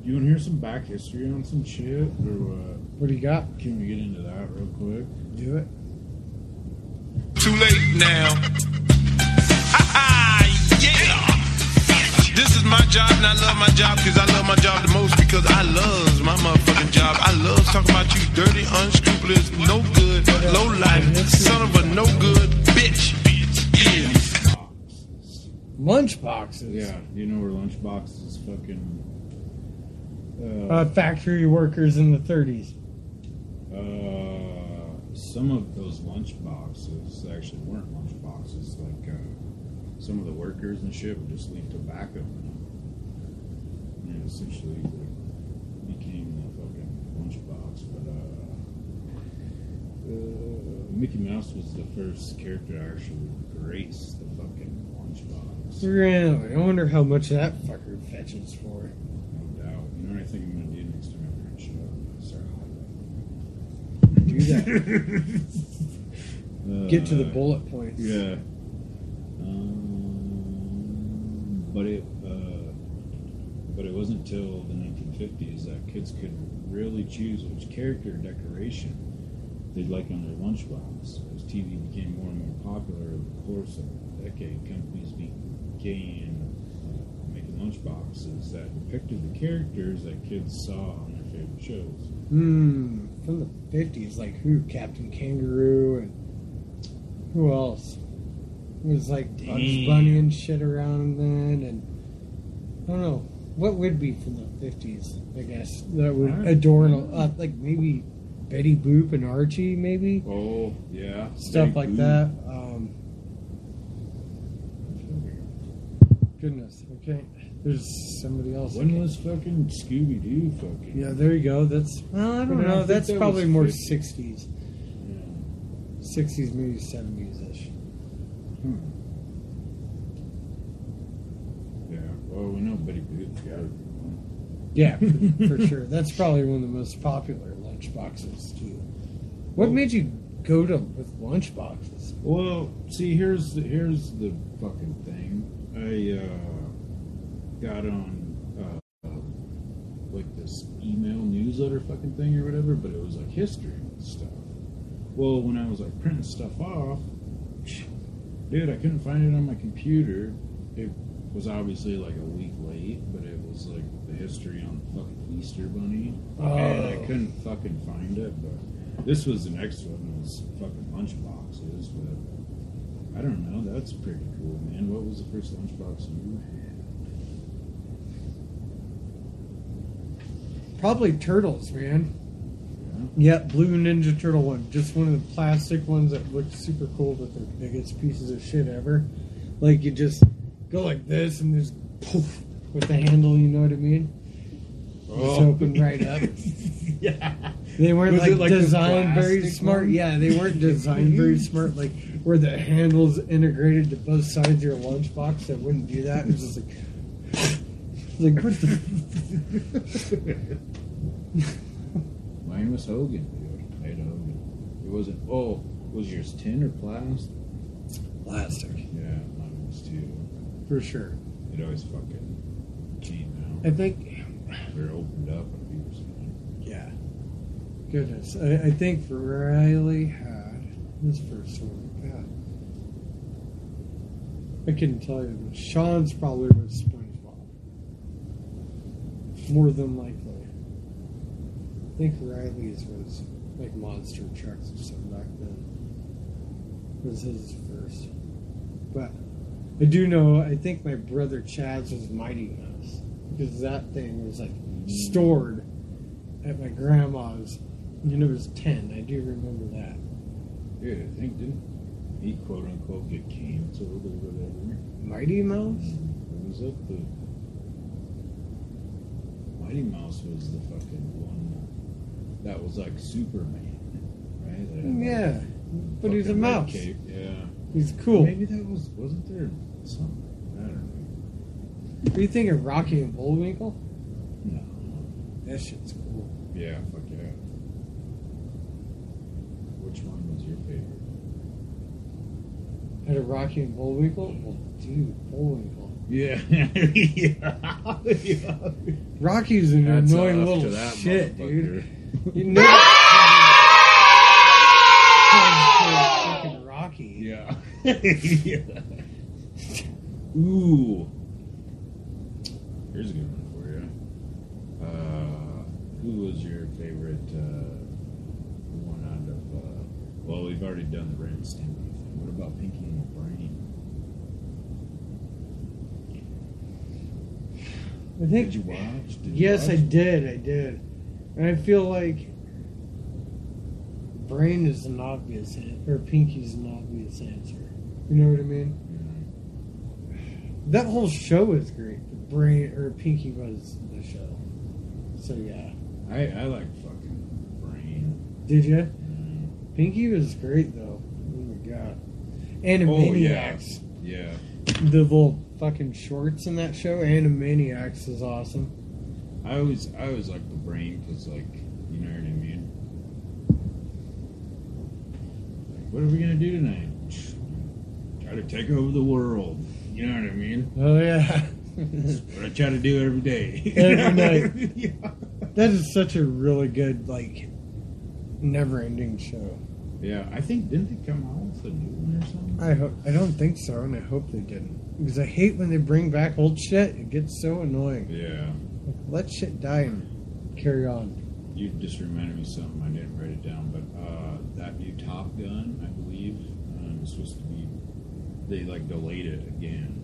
you want to hear some back history on some shit, or what? what do you got? Can we get into that real quick? Do it. Too late now. Job, and I love my job because I love my job the most because I love my motherfucking job. I love talking about you dirty, unscrupulous, no good, low life, son of a no good bitch. Yeah. Lunch boxes. Yeah, you know where lunchboxes fucking. Uh, Uh, factory workers in the 30s. uh, some of those lunch boxes actually weren't lunch boxes. Like uh, some of the workers and shit would just leave tobacco in them, and it essentially became the fucking lunchbox. But uh, uh, Mickey Mouse was the first character I actually grace the fucking lunchbox. Really? I wonder how much that fucker fetches for. No doubt. You know what I think I'm gonna do next time I'm gonna show up? Start Do that. Get to the Uh, bullet points. Yeah. Um, but it, but it wasn't till the 1950s that kids could really choose which character or decoration they'd like on their lunchbox. As TV became more and more popular over the course of a decade, companies began making lunchboxes that depicted the characters that kids saw on their favorite shows. Hmm. From the 50s, like who? Captain Kangaroo and who else? It was like Bugs Bunny and shit around then, and I don't know what would be from the 50s. I guess that would I- adorn a, uh, like maybe Betty Boop and Archie, maybe Oh yeah, stuff Big like Boo. that. Um, goodness, okay. There's somebody else. When was fucking Scooby Doo fucking? Yeah, there you go. That's well, I don't I know. think That's that probably more 50. sixties, Yeah. sixties, maybe seventies ish. Hmm. Yeah. Well, we know Betty Boop's got to be one. Yeah, for, for sure. That's probably one of the most popular lunch boxes too. What made you go to with lunch boxes? Well, see, here's the here's the fucking thing. I uh, got on uh, like this email newsletter fucking thing or whatever, but it was like history and stuff. Well, when I was like printing stuff off, dude, I couldn't find it on my computer. It was obviously like a week late, but it was like the history on the fucking Easter Bunny, and I Oh. couldn't fucking find it. But this was the next one. It was fucking lunch boxes, but I don't know. That's pretty cool, man. What was the first lunchbox you had? Probably turtles, man. Yeah. Yep, blue Ninja Turtle one. Just one of the plastic ones that looked super cool, but they're the biggest pieces of shit ever. Like you just go like this and there's poof with the handle. You know what I mean? Just oh. open right up. yeah. They weren't like, like designed very smart. one? Yeah, they weren't designed very smart. Like where the handles integrated to both sides of your lunchbox that wouldn't do that. It was just like like, what the? Mine was Hogan, dude. I had Hogan. It wasn't. Oh, was yours tin or plastic? Plastic, Yeah, mine was too. For sure. It always fucking came I think, They're opened up and people saying, yeah. Goodness, I, I think Riley had his first one. Yeah. I couldn't tell you, but Sean's probably was SpongeBob. More than likely. I think Riley's was like monster trucks or something back then. Was his first. But I do know, I think my brother Chad's was Mighty Mouse. Because that thing was like stored at my grandma's. And it was 10. I do remember that. Yeah, I think didn't he quote unquote get canceled or whatever? Mighty Mouse? What was it? The Mighty Mouse was the fucking one that was like Superman, right? That like, Yeah. But he's a mouse. cape, Yeah. He's cool. Maybe that was wasn't there something? I don't know. Are you thinking Rocky and Bullwinkle? No. That shit's cool. Yeah, fuck yeah. Which one was your favorite? Out of Rocky and Bullwinkle? Well, dude, Bullwinkle. Yeah. yeah. yeah. Rocky's an Hats annoying little shit, dude. motherfucker. You know. fucking Rocky. Yeah. Ooh. Here's a good one for you. Uh, who was your favorite uh, one out of? Uh, well, we've already done the Ren and Stimpy thing. What about Pinky and the Brain? I think. Did you watch? Did you Yes, I did. I did. And I feel like Brain is an obvious or Pinky's an obvious answer. You know what I mean? That whole show is great. but Brain or Pinky was the show. So yeah. I I like fucking Brain. Did you? Mm. Pinky was great though. Oh my god. And Oh yeah, Animaniacs. yeah. The little fucking shorts in that show. Animaniacs is awesome. I always I always like the Brain because like you know what I mean. Like, what are we gonna do tonight? Try to take over the world. You know what I mean? Oh yeah. That's What I try to do every day. Every night. yeah. that is such a really good like never ending show. Yeah, I think didn't they come out with a new one or something? I hope I don't think so, and I hope they didn't. Because I hate when they bring back old shit. It gets so annoying. Yeah. Let shit die and carry on. You just reminded me of something. I didn't write it down, but uh, that new Top Gun, I believe, um, was supposed to be. They like delayed it again.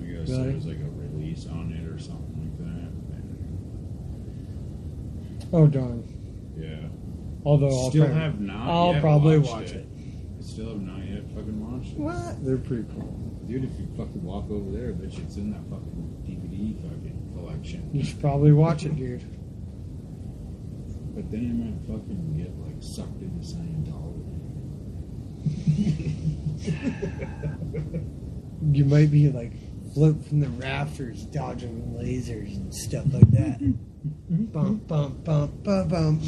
I guess Really? there was like a release on it or something like that. Oh darn. Yeah. Although I'll still probably- have not. I'll yet probably watch it. I still have not yet fucking watched it. What? They're pretty cool. Dude, if you fucking walk over there, I bet you it's in that fucking DVD fucking collection. You should probably watch it, dude. But then I might fucking get like sucked into Scientology. You might be like float from the rafters, dodging lasers and stuff like that. bump, bump, bump, bump, bump.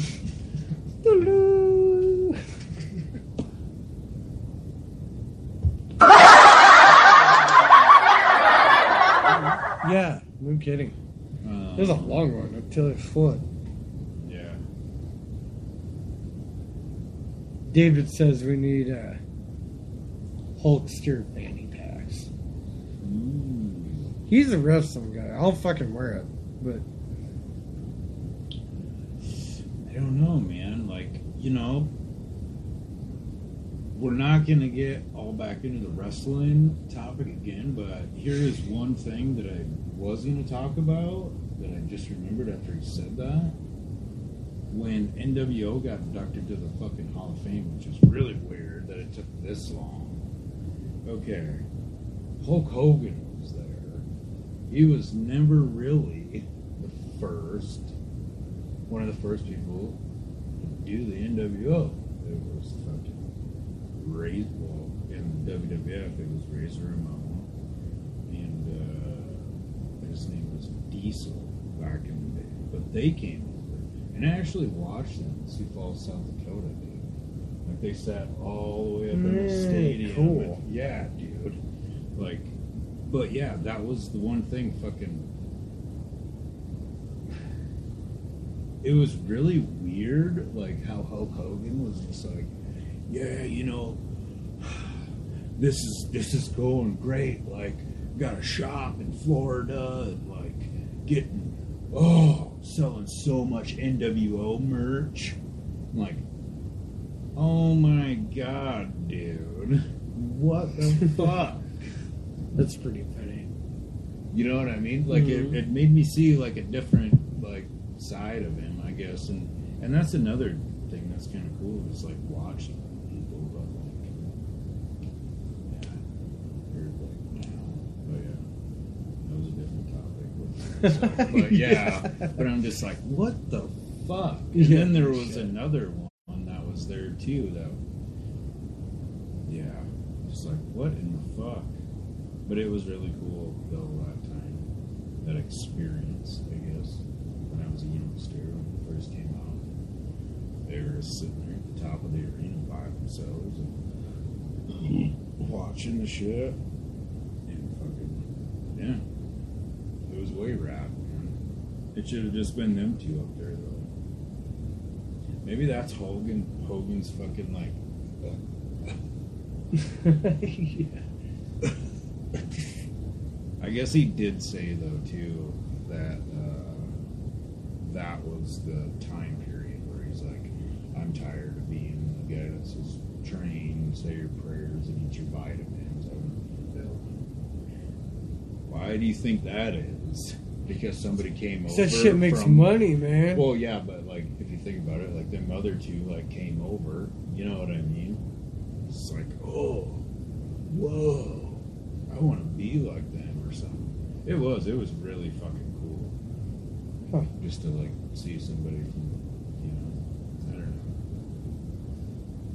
Yeah, no kidding. Um, There's a long one up his foot. Yeah. David says we need uh, Hulkster fanny packs. Ooh. He's a wrestling guy. I'll fucking wear it, but I don't know, man. Like, you know, we're not to get all back into the wrestling topic again, but here is one thing that I was to talk about that I just remembered after he said that. When NWO got inducted to the fucking Hall of Fame, which is really weird that it took this long. Okay. Hulk Hogan was there. He was never really the first one of the first people to do the NWO. It was fucking Razor. Well, in WWF, it was Razor Ramon, and uh, his name was Diesel back in the day. But they came over, and I actually watched them in Sioux Falls, South Dakota, dude. Like they sat all the way up in the Mm, stadium. cool. and- yeah, dude. Like, but yeah, that was the one thing. Fucking, it was really weird, like how Hulk Hogan was just like, yeah, you know, this is this is going great. Like, got a shop in Florida, and like getting oh, selling so much NWO merch. Like, oh my god, dude, what the fuck? That's pretty funny. You know what I mean? Like Mhm. it, it made me see like a different like side of him, I guess, and and that's another thing that's kind of cool is like watching people, but like yeah, like now, but yeah, that was a different topic. but yeah, but I'm just like, what the fuck? And then there was another one there too. though. yeah, just like what in the fuck? But it was really cool though that time, that experience, I guess, when I was a youngster when it first came out. They were sitting there at the top of the arena by themselves and watching the shit. And fucking, yeah. It was way rad, man. It should have just been them two up there, though. Maybe that's Hogan. Hogan's fucking like. yeah. I guess he did say though too that uh, that was the time period where he's like, I'm tired of being the guy that says train, say your prayers, and eat your vitamins. I want to be building. Why do you think that is? Because somebody came over. That shit makes from- money, man. Well, yeah, but like think about it, like them other two like came over. You know what I mean? It's like, oh, whoa, I want to be like them or something. It was. It was really fucking cool. Huh. Just to like see somebody from, you know, I don't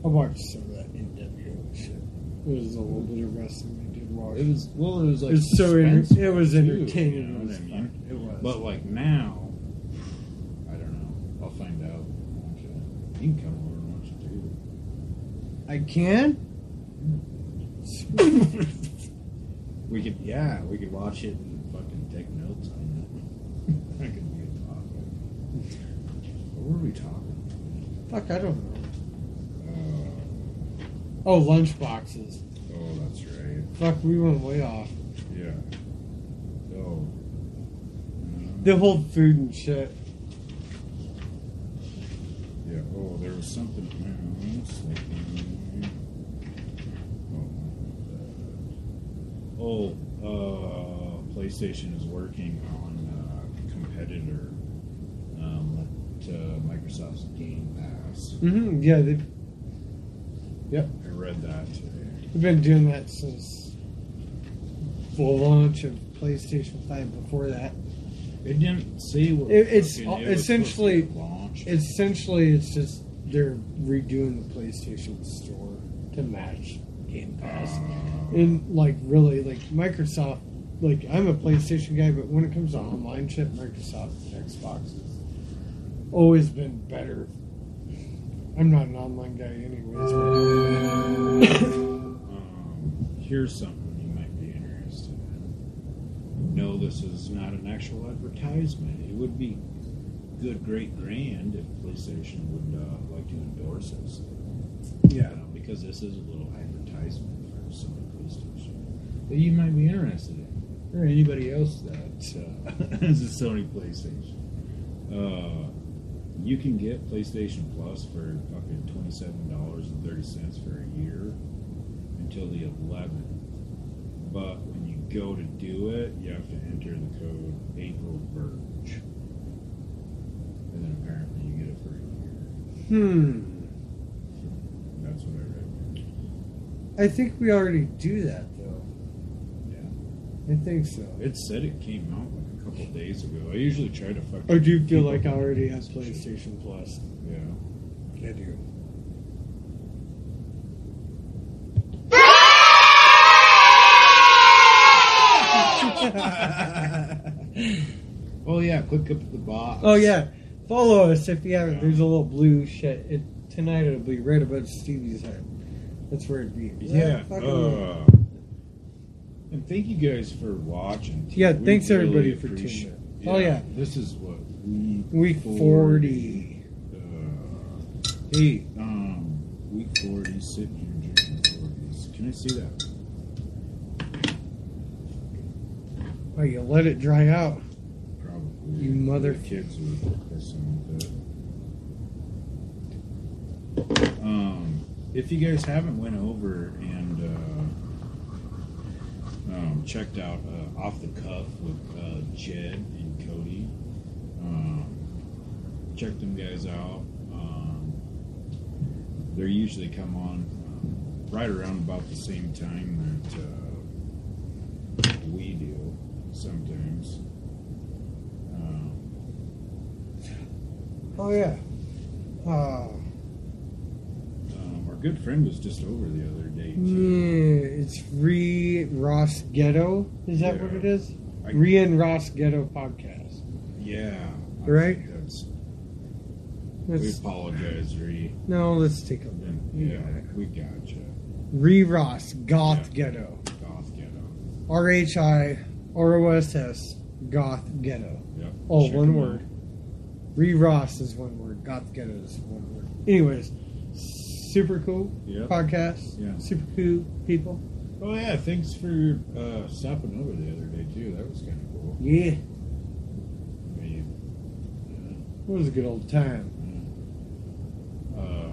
know. I watched some of that NWO shit. It was a little bit of wrestling I did watch. It was well. It was like It's so enter- suspenseful, it was too, entertaining You know I mean? It was. But like now, I don't know. I'll find out. Okay. You can come over and watch it too. I can. We could, yeah, we could watch it and fucking take notes on it. that could be a topic. What were we talking? Fuck, I don't know. Uh, Oh, lunch boxes. oh, that's right. Fuck, we went way off. Yeah. Oh. The whole food and shit. Yeah. Oh, there was something oh, uh, uh, PlayStation is working on a competitor um, to Microsoft's Game Pass. Mm-hmm. Yeah, they've, I read that today. they've been doing that since the launch of PlayStation 5 before that. It didn't say what. It- it's it essentially- be. Essentially, it's just they're redoing the PlayStation Store to match Game Pass. Uh, And, like, really, like, Microsoft, like, I'm a PlayStation guy, but when it comes to online shit, Microsoft Xbox has always been better. I'm not an online guy, anyways. but- Um, here's something you might be interested in. No, this is not an actual advertisement. It would be good, great, grand if PlayStation would uh, like to endorse us. Yeah. Because this is a little advertisement for Sony PlayStation that you might be interested in, or anybody else that uh, has a Sony PlayStation. Uh, you can get PlayStation Plus for fucking twenty seven dollars and thirty cents for a year until the 11th. But when you go to do it, you have to enter the code April Verge, and then apparently you get it for a year. Hmm. That's what I read. I think we already do that, though. Yeah. I think so. It said it came out like a couple days ago. I usually try to fuck. Or do you feel like I already have. PlayStation Plus? Yeah. I do. Oh yeah, click up at the box. Oh yeah, follow us if you haven't. There's a little blue shit. It, tonight it'll be right above Stevie's head. That's where it'd be. Yeah. fucking- Uh, and thank you guys for watching. too. Yeah, We thanks really everybody for tuning in. Oh, yeah. This is what week Week 40. Uh, hey, um, week forty, sitting here drinking forties. Can I see that? Oh, you let it dry out. You mother- The kids. Um, if you guys haven't went over and uh, um, checked out uh, off the cuff with uh, Jed and Cody, um, check them guys out. Um, they usually come on um, right around about the same time that uh, we do sometimes. Um, Oh yeah. Uh, um, our good friend was just over the other day too. yeah, it's Re Ross Ghetto. Is that Yeah. what it is? I- Re and Ross Ghetto podcast. Yeah, I Right? think That's, we apologize, Re. no, let's take a look. Yeah, we gotcha. Re Ross Goth Ghetto. Goth ghetto. R H I R O S S Goth Ghetto. Yep. Oh, Check one word. Re Ross is one word. Goth Ghetto is one word. Anyways, super cool Yep. podcast. Yeah. Super cool people. Oh yeah, thanks for uh, stopping over the other day too. That was kind of cool. Yeah, I mean, it was a good old time. yeah. Uh,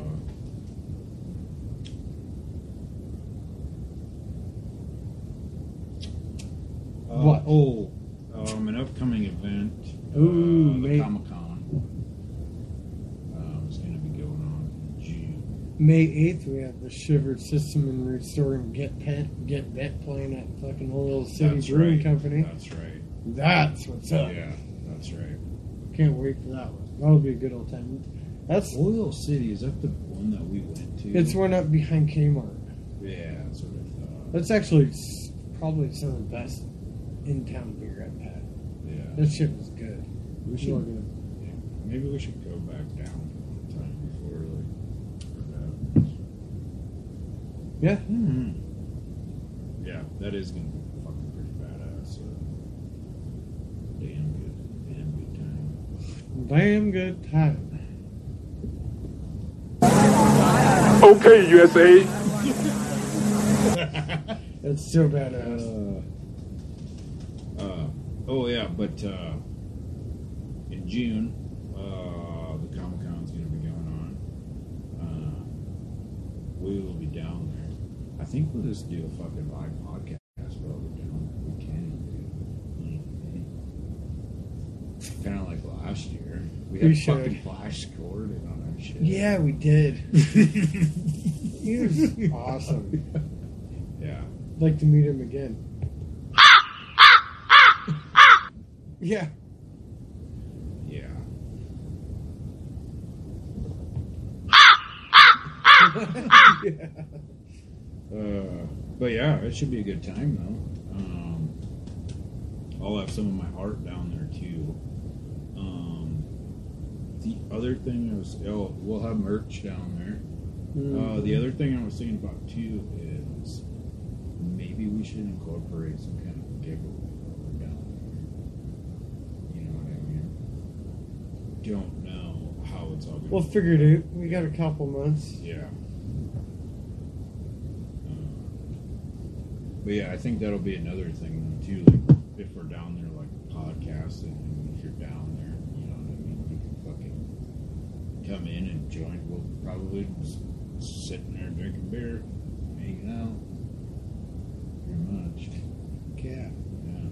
uh, What? Oh, um, an upcoming event. Ooh, uh, the. Comic Uh, is going to be going on in June. May eighth, we have the Shivered System and Restoring Get Pet Get Bet playing at fucking Oil City That's Brewing right. Company. That's right. That's what's up. Yeah, that's right. Can't wait for that one. That'll be a good old time. That's Oil City is that the one that we went to? it's one up behind Kmart. Yeah, that's what I thought. That's actually probably some of the best in town beer I've had. Yeah, That shit was good. we should. good. Yeah, maybe we should go back down one time before like. for that. Yeah. Hmm. Yeah, that is gonna be fucking pretty badass. So. Damn good, damn good time. Damn good time. Okay, USA. That's so badass. Uh, uh, oh yeah, but uh, in June, uh, the Comic Con's going to be going on. Uh, we will be down there. I think we'll just do a fucking live podcast while we're down there. We can. Kind of like last year. We We had should. fucking Flash Gordon on our shit. Yeah, we did. he was awesome. Yeah. I'd like to meet him again. yeah. Yeah. yeah. Uh, but yeah, it should be a good time though. Um, I'll have some of my art down there too. Um, the other thing I was, oh, we'll have merch down there. Uh, the other thing I was thinking about too is maybe we should incorporate some kind of giveaway while we're down there. You know what I mean? Don't know how it's all going. We'll figure it out. We got a couple months. Yeah. Uh, But yeah, I think that'll be another thing too. Like if we're down there, like podcasting, and if you're down there, you know what I mean. You can fucking come in and join. We'll probably just sitting there drinking beer, hanging out. Pretty much. Yeah. Yeah.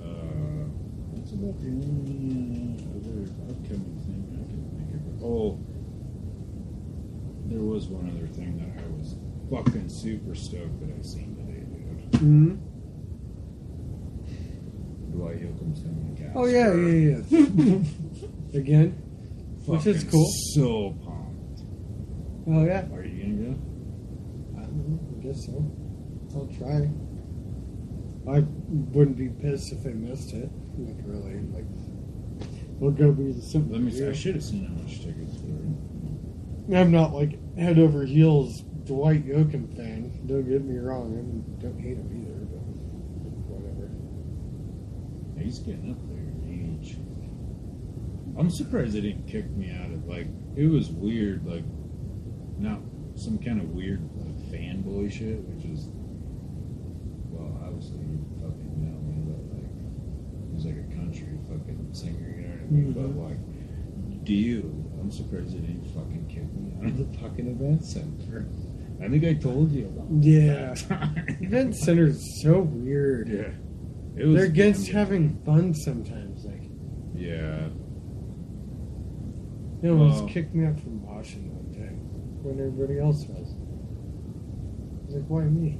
Uh, that's about the only uh, other upcoming thing I can think of. Oh, there was one other thing that I was fucking super stoked that I've seen today, dude. hmm Dwight Yoakam's coming to cast. Oh yeah, yeah, yeah. Again. Which is cool. So pumped. Oh yeah. Are you gonna go? I don't know. I guess so. I'll try. I wouldn't be pissed if I missed it. Like really, like we'll go be the simple. Let me. See, I should have seen how much tickets were. I'm not like head over heels Dwight Yoakam fan. Don't get me wrong. I don't hate him either, but whatever. He's getting up there in age. I'm surprised they didn't kick me out of like it was weird, like not some kind of weird like fanboy shit, which is well, obviously you fucking know me, but like he's like a country fucking singer, you know what I mean? Mhm. But like do you I'm surprised they didn't fucking kick me out of the fucking event center. I think I told you about Yeah. that. Event center's so weird. Yeah. It was They're against having fun sometimes. Like Yeah. they almost kicked me out from Washington one time when everybody else was. I was like, why me?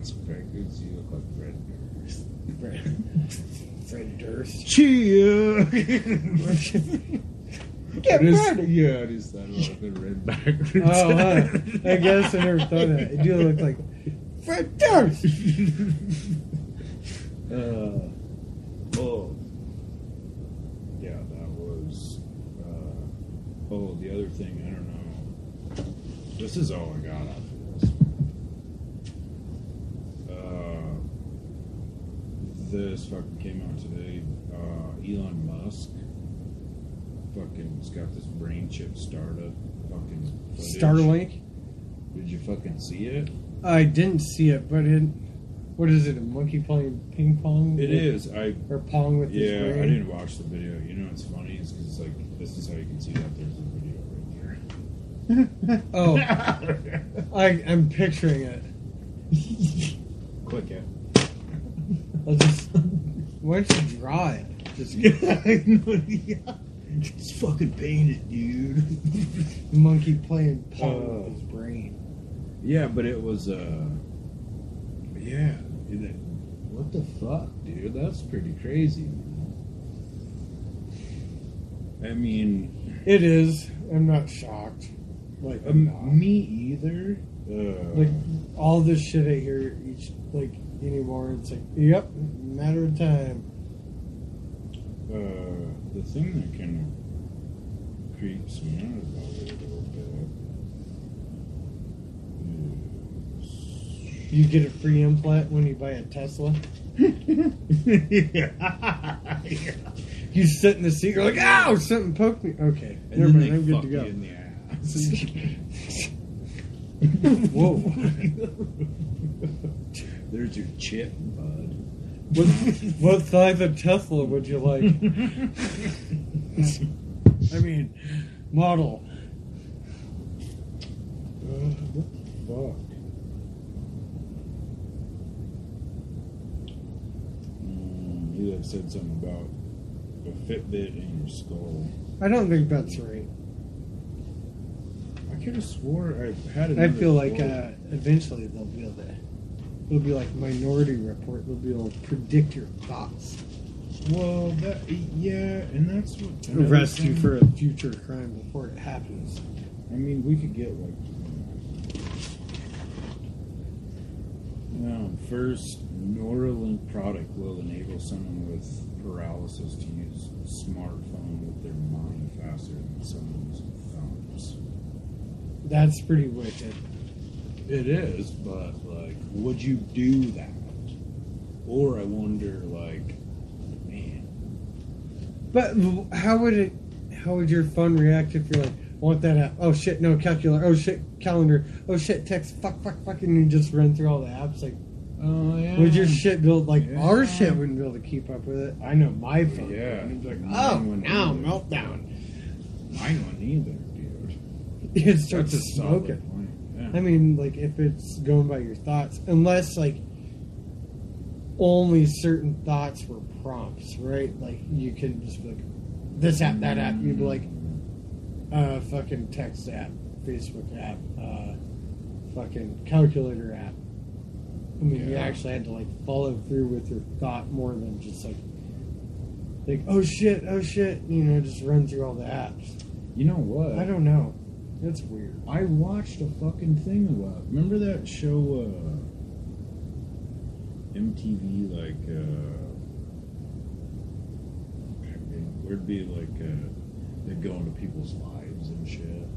It's okay, because you look like Fred Durst. Fred, Fred Durst. Cheer! Get I just, ready. Yeah, I just the red backwards. Oh, huh. I guess I never thought of that. It do look like Fred Durst. uh, oh. Yeah, that was. Uh, oh, the other thing, I don't know. This is all I got after this. Uh, this fucking came out today. Uh, Elon Musk fucking has got this brain chip startup. Fucking footage. Starlink. Did you fucking see it? I didn't see it, but it. What is it? A monkey playing ping pong? It is. I Or pong with his yeah. I didn't watch the video. You know what's funny is because it's like this is how you can see that there's a video right here. Oh. I, I'm picturing it. Click it. I'll just. Why don't you draw it? Just Just fucking paint it, dude. monkey playing pong Oh. with his brain. yeah, but it was uh. Yeah. it- What the fuck, dude? That's pretty crazy. I mean, It is. I'm not shocked. Like, I'm not. um, me either. Uh, like all this shit I hear each like anymore. It's like, yep, matter of time. Uh, the thing that kind of creeps me out about it a little bit is. You get a free implant when you buy a Tesla. yeah. You sit in the seat, you're like, ow, something poked me. Okay, And never then mind, they I'm good to go. in the ass. Whoa. There's your chip, bud. What, what size of Tesla would you like? I mean, model. Uh, what the fuck? Mm, you had said something about a Fitbit in your skull. I don't think that's right. I could have swore I had it. I feel like uh, eventually they'll be able to. It'll be like Minority Report. They'll be able to predict your thoughts, well, that yeah, and that's what arrest you for a future crime before it happens. I mean, we could get like. No, first, Neuralink product will enable someone with paralysis to use a smartphone with their mind faster than someone using thumbs. That's pretty wicked. It is, but like, would you do that? Or I wonder, like, man, But how would it? How would your phone react if you're like, I want that app? Oh shit, no calculator. Oh shit, calendar. Oh shit, text. Fuck, fuck, fuck, and you just run through all the apps. Like, oh yeah, would your shit build like our shit wouldn't be able to keep up with it? I know my phone. Yeah. like, oh, now meltdown. Mine wouldn't either, dude. It starts to That's I mean, like if it's going by your thoughts, unless like only certain thoughts were prompts, right? Like you can just be like this app, that app. You'd be like, uh, fucking text app, Facebook app, uh, fucking calculator app. I mean, you actually had to like follow through with your thought more than just like, like oh shit, oh shit, you know, just run through all the apps. You know what? I don't know. That's weird. I watched a fucking thing about. Remember that show? uh MTV like uh, where'd be like uh, they go into people's lives and shit.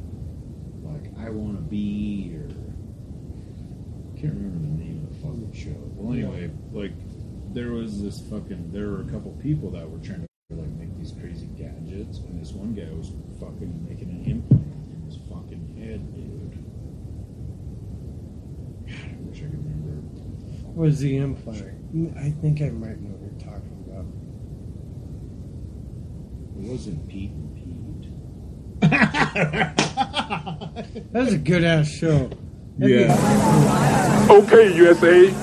Like I want to be or can't remember the name of the fucking show. Well, anyway, like there was this fucking there were a couple people that were trying to like make these crazy gadgets, and this one guy was fucking making an implant in his fucking head, dude. God, I wish I could remember. What was the implant? I think I might know what you're talking about. It wasn't Pete and Pete. That was a good ass show. Yeah. Okay, USA.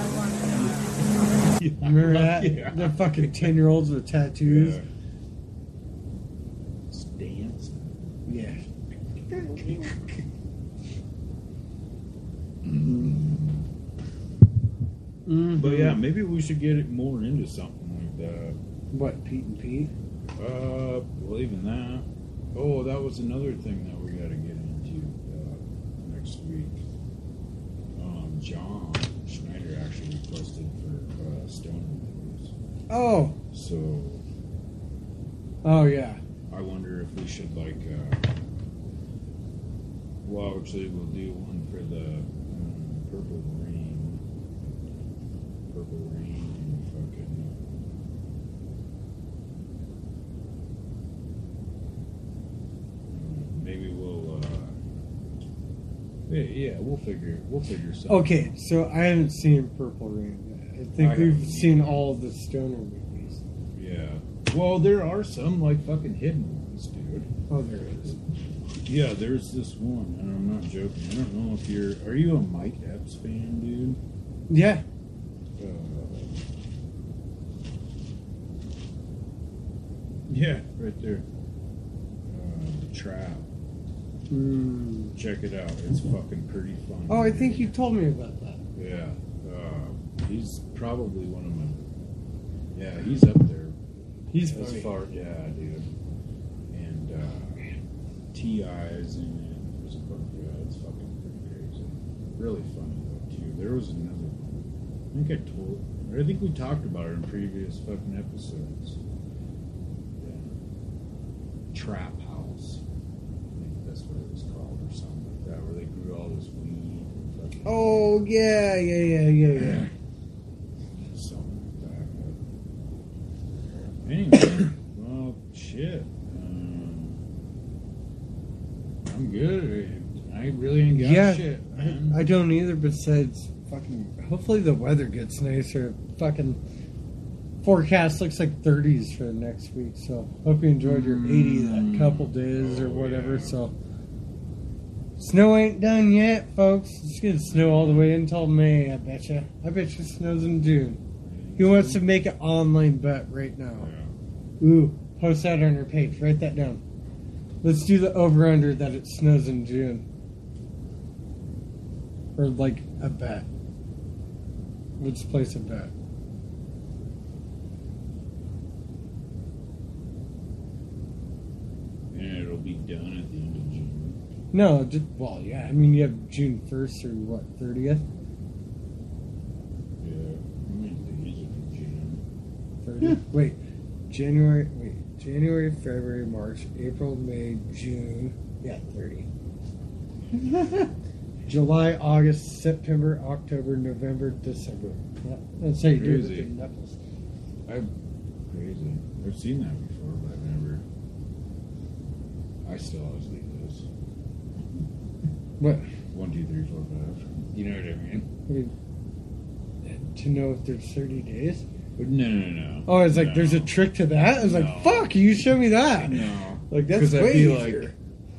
Remember that? Yeah. The fucking 10 year olds with tattoos? Yeah. It's dance. Yeah. Mhm. But yeah, maybe we should get it more into something like that. What, Pete and Pete? Uh, well, even that. Oh, that was another thing that we got to get into uh, next week. Um, John Schneider actually requested for uh, Stoner movies. Oh. So Oh, yeah. I wonder if we should like. Uh, well, actually, we'll do one for the um, Purple Rain. Purple Rain and fucking. uh, Maybe we'll. Uh, yeah, yeah, we'll figure. We'll figure something. Okay, so I haven't seen Purple Rain yet. I think I we've haven't seen all the Stoner movies. Yeah. Well, there are some like fucking hidden ones, dude. Oh, there is. Yeah, there's this one, and I'm not joking. I don't know if you're. Are you a Mike Epps fan, dude? Yeah. Uh, yeah, right there. Uh, the Trap. Mm. Check it out. It's fucking pretty fun. Oh, I think you told me about that. Yeah. Uh, he's probably one of my. Yeah, he's up there. He's as funny. far. Yeah, dude. And uh, T.I.'s in it. There's a bunch. Yeah, it's fucking pretty crazy. Really funny though too. There was another one. I think I told. I think we talked about it in previous fucking episodes. Trap House. I think that's what it was called, or something like that, where they grew all this weed. And fucking Oh, yeah, yeah, yeah, yeah, yeah. Something like that. But anyway, well, shit. Um, I'm good. I really ain't got yeah, shit. I, I don't either. Besides, fucking. Hopefully the weather gets nicer. Fucking forecast looks like 30s for next week. So hope you enjoyed your 80 that mm. couple days or whatever. So snow ain't done yet, folks. It's gonna snow all the way until May. I bet you. I bet you snows in June. He wants to make an online bet right now. Ooh, post that on your page. Write that down. Let's do the over under that it snows in June. Or like a bet. Let's place a bet. And it'll be done at the end of June. No, just, well, yeah. I mean, you have June 1st or what, 30th? Yeah. How many days in June? 30th? Wait, January, wait, January, February, March, April, May, June. Yeah, 30. July, August, September, October, November, December. Yeah, that's how you do it with Crazy. knuckles. I've crazy. I've seen that before, but I've never. I still always leave this. What? One, two, three, four, five. You know what I mean? I mean, to know if there's 30 days? No, no, no, no. Oh, it's like No. there's a trick to that? I was No. like, fuck, you show me that. No. Like, that's way easier. like,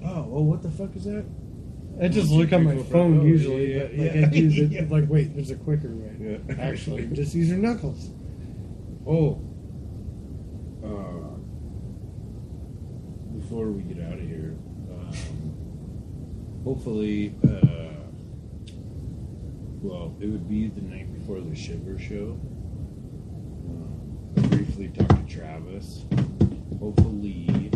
oh, well, what the fuck is that? I just look on my phone Oh, usually, yeah, but like yeah. I use it. Yeah. Like, wait, there's a quicker way. Yeah. Actually, just use your knuckles. Oh. Uh, before we get out of here, hopefully, uh, well, it would be the night before the Shiver show. I briefly talked to Travis. Hopefully,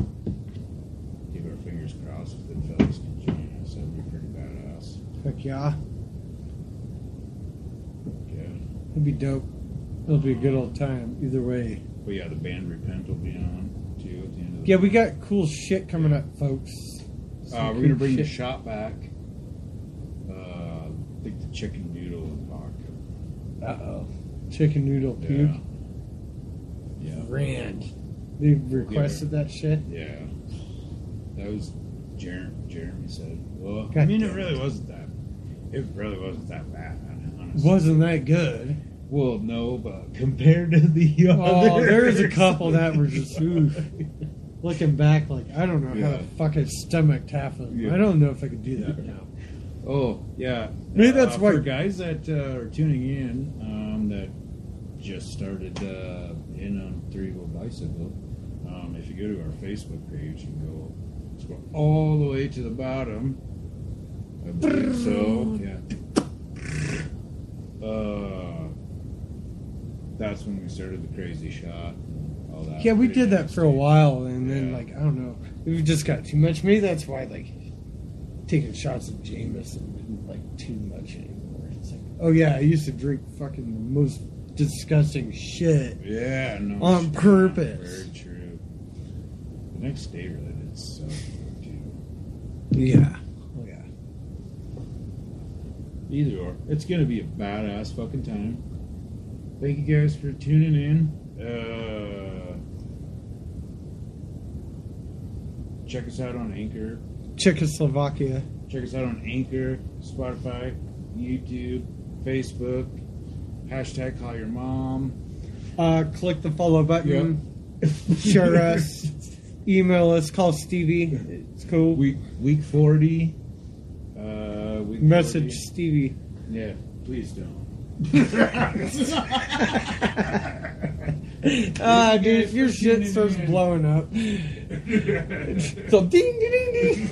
keep our fingers crossed if the fellas can join us. That'd be pretty badass. Heck yeah, Yeah. that'd be dope. It'll be a good old time either way. But yeah, the band Repent will be on too at the end of the Yeah, we got cool shit coming up, folks. Uh, we're gonna cool bring the shot back. Uh, I think the chicken noodle and vodka. Uh oh. Chicken noodle Yeah. puke. Yeah. Grand. They requested that shit. Yeah. That was Jer- Jeremy said. Well, I mean, it really it. wasn't that. It really wasn't that bad, honestly. Wasn't that good? Well, no, but compared to the Oh, other, there's a couple that were just oof. Looking back, like I don't know how Yeah. to fucking stomach half of them. Yeah. I don't know if I could do that now. Oh, yeah. Maybe that's uh, why- For guys that uh, are tuning in, um, that just started uh, in on Three Wheel Bicycle, um, if you go to our Facebook page and go scroll all the way to the bottom, I believe so. Yeah. Uh, that's when we started the crazy shot. All that. Yeah, we did that for a while, and then Yeah. like I don't know, we just got too much. Maybe that's why like taking shots of Jameson isn't like too much anymore. It's like, oh yeah, I used to drink fucking the most disgusting shit. Yeah, no. On purpose. Very true. The next day really did too. Yeah, oh yeah. Either or, it's gonna be a badass fucking time. Thank you guys for tuning in. Uh, check us out on Anchor. Czechoslovakia. Check us out on Anchor, Spotify, YouTube, Facebook. Hashtag call your mom. Uh, click the follow button. Share us. Email us. Call Stevie. It's cool. Week week forty. Uh, week Message 40. Stevie. Yeah, please don't. Ah, dude, if your shit starts blowing up, so ding ding ding.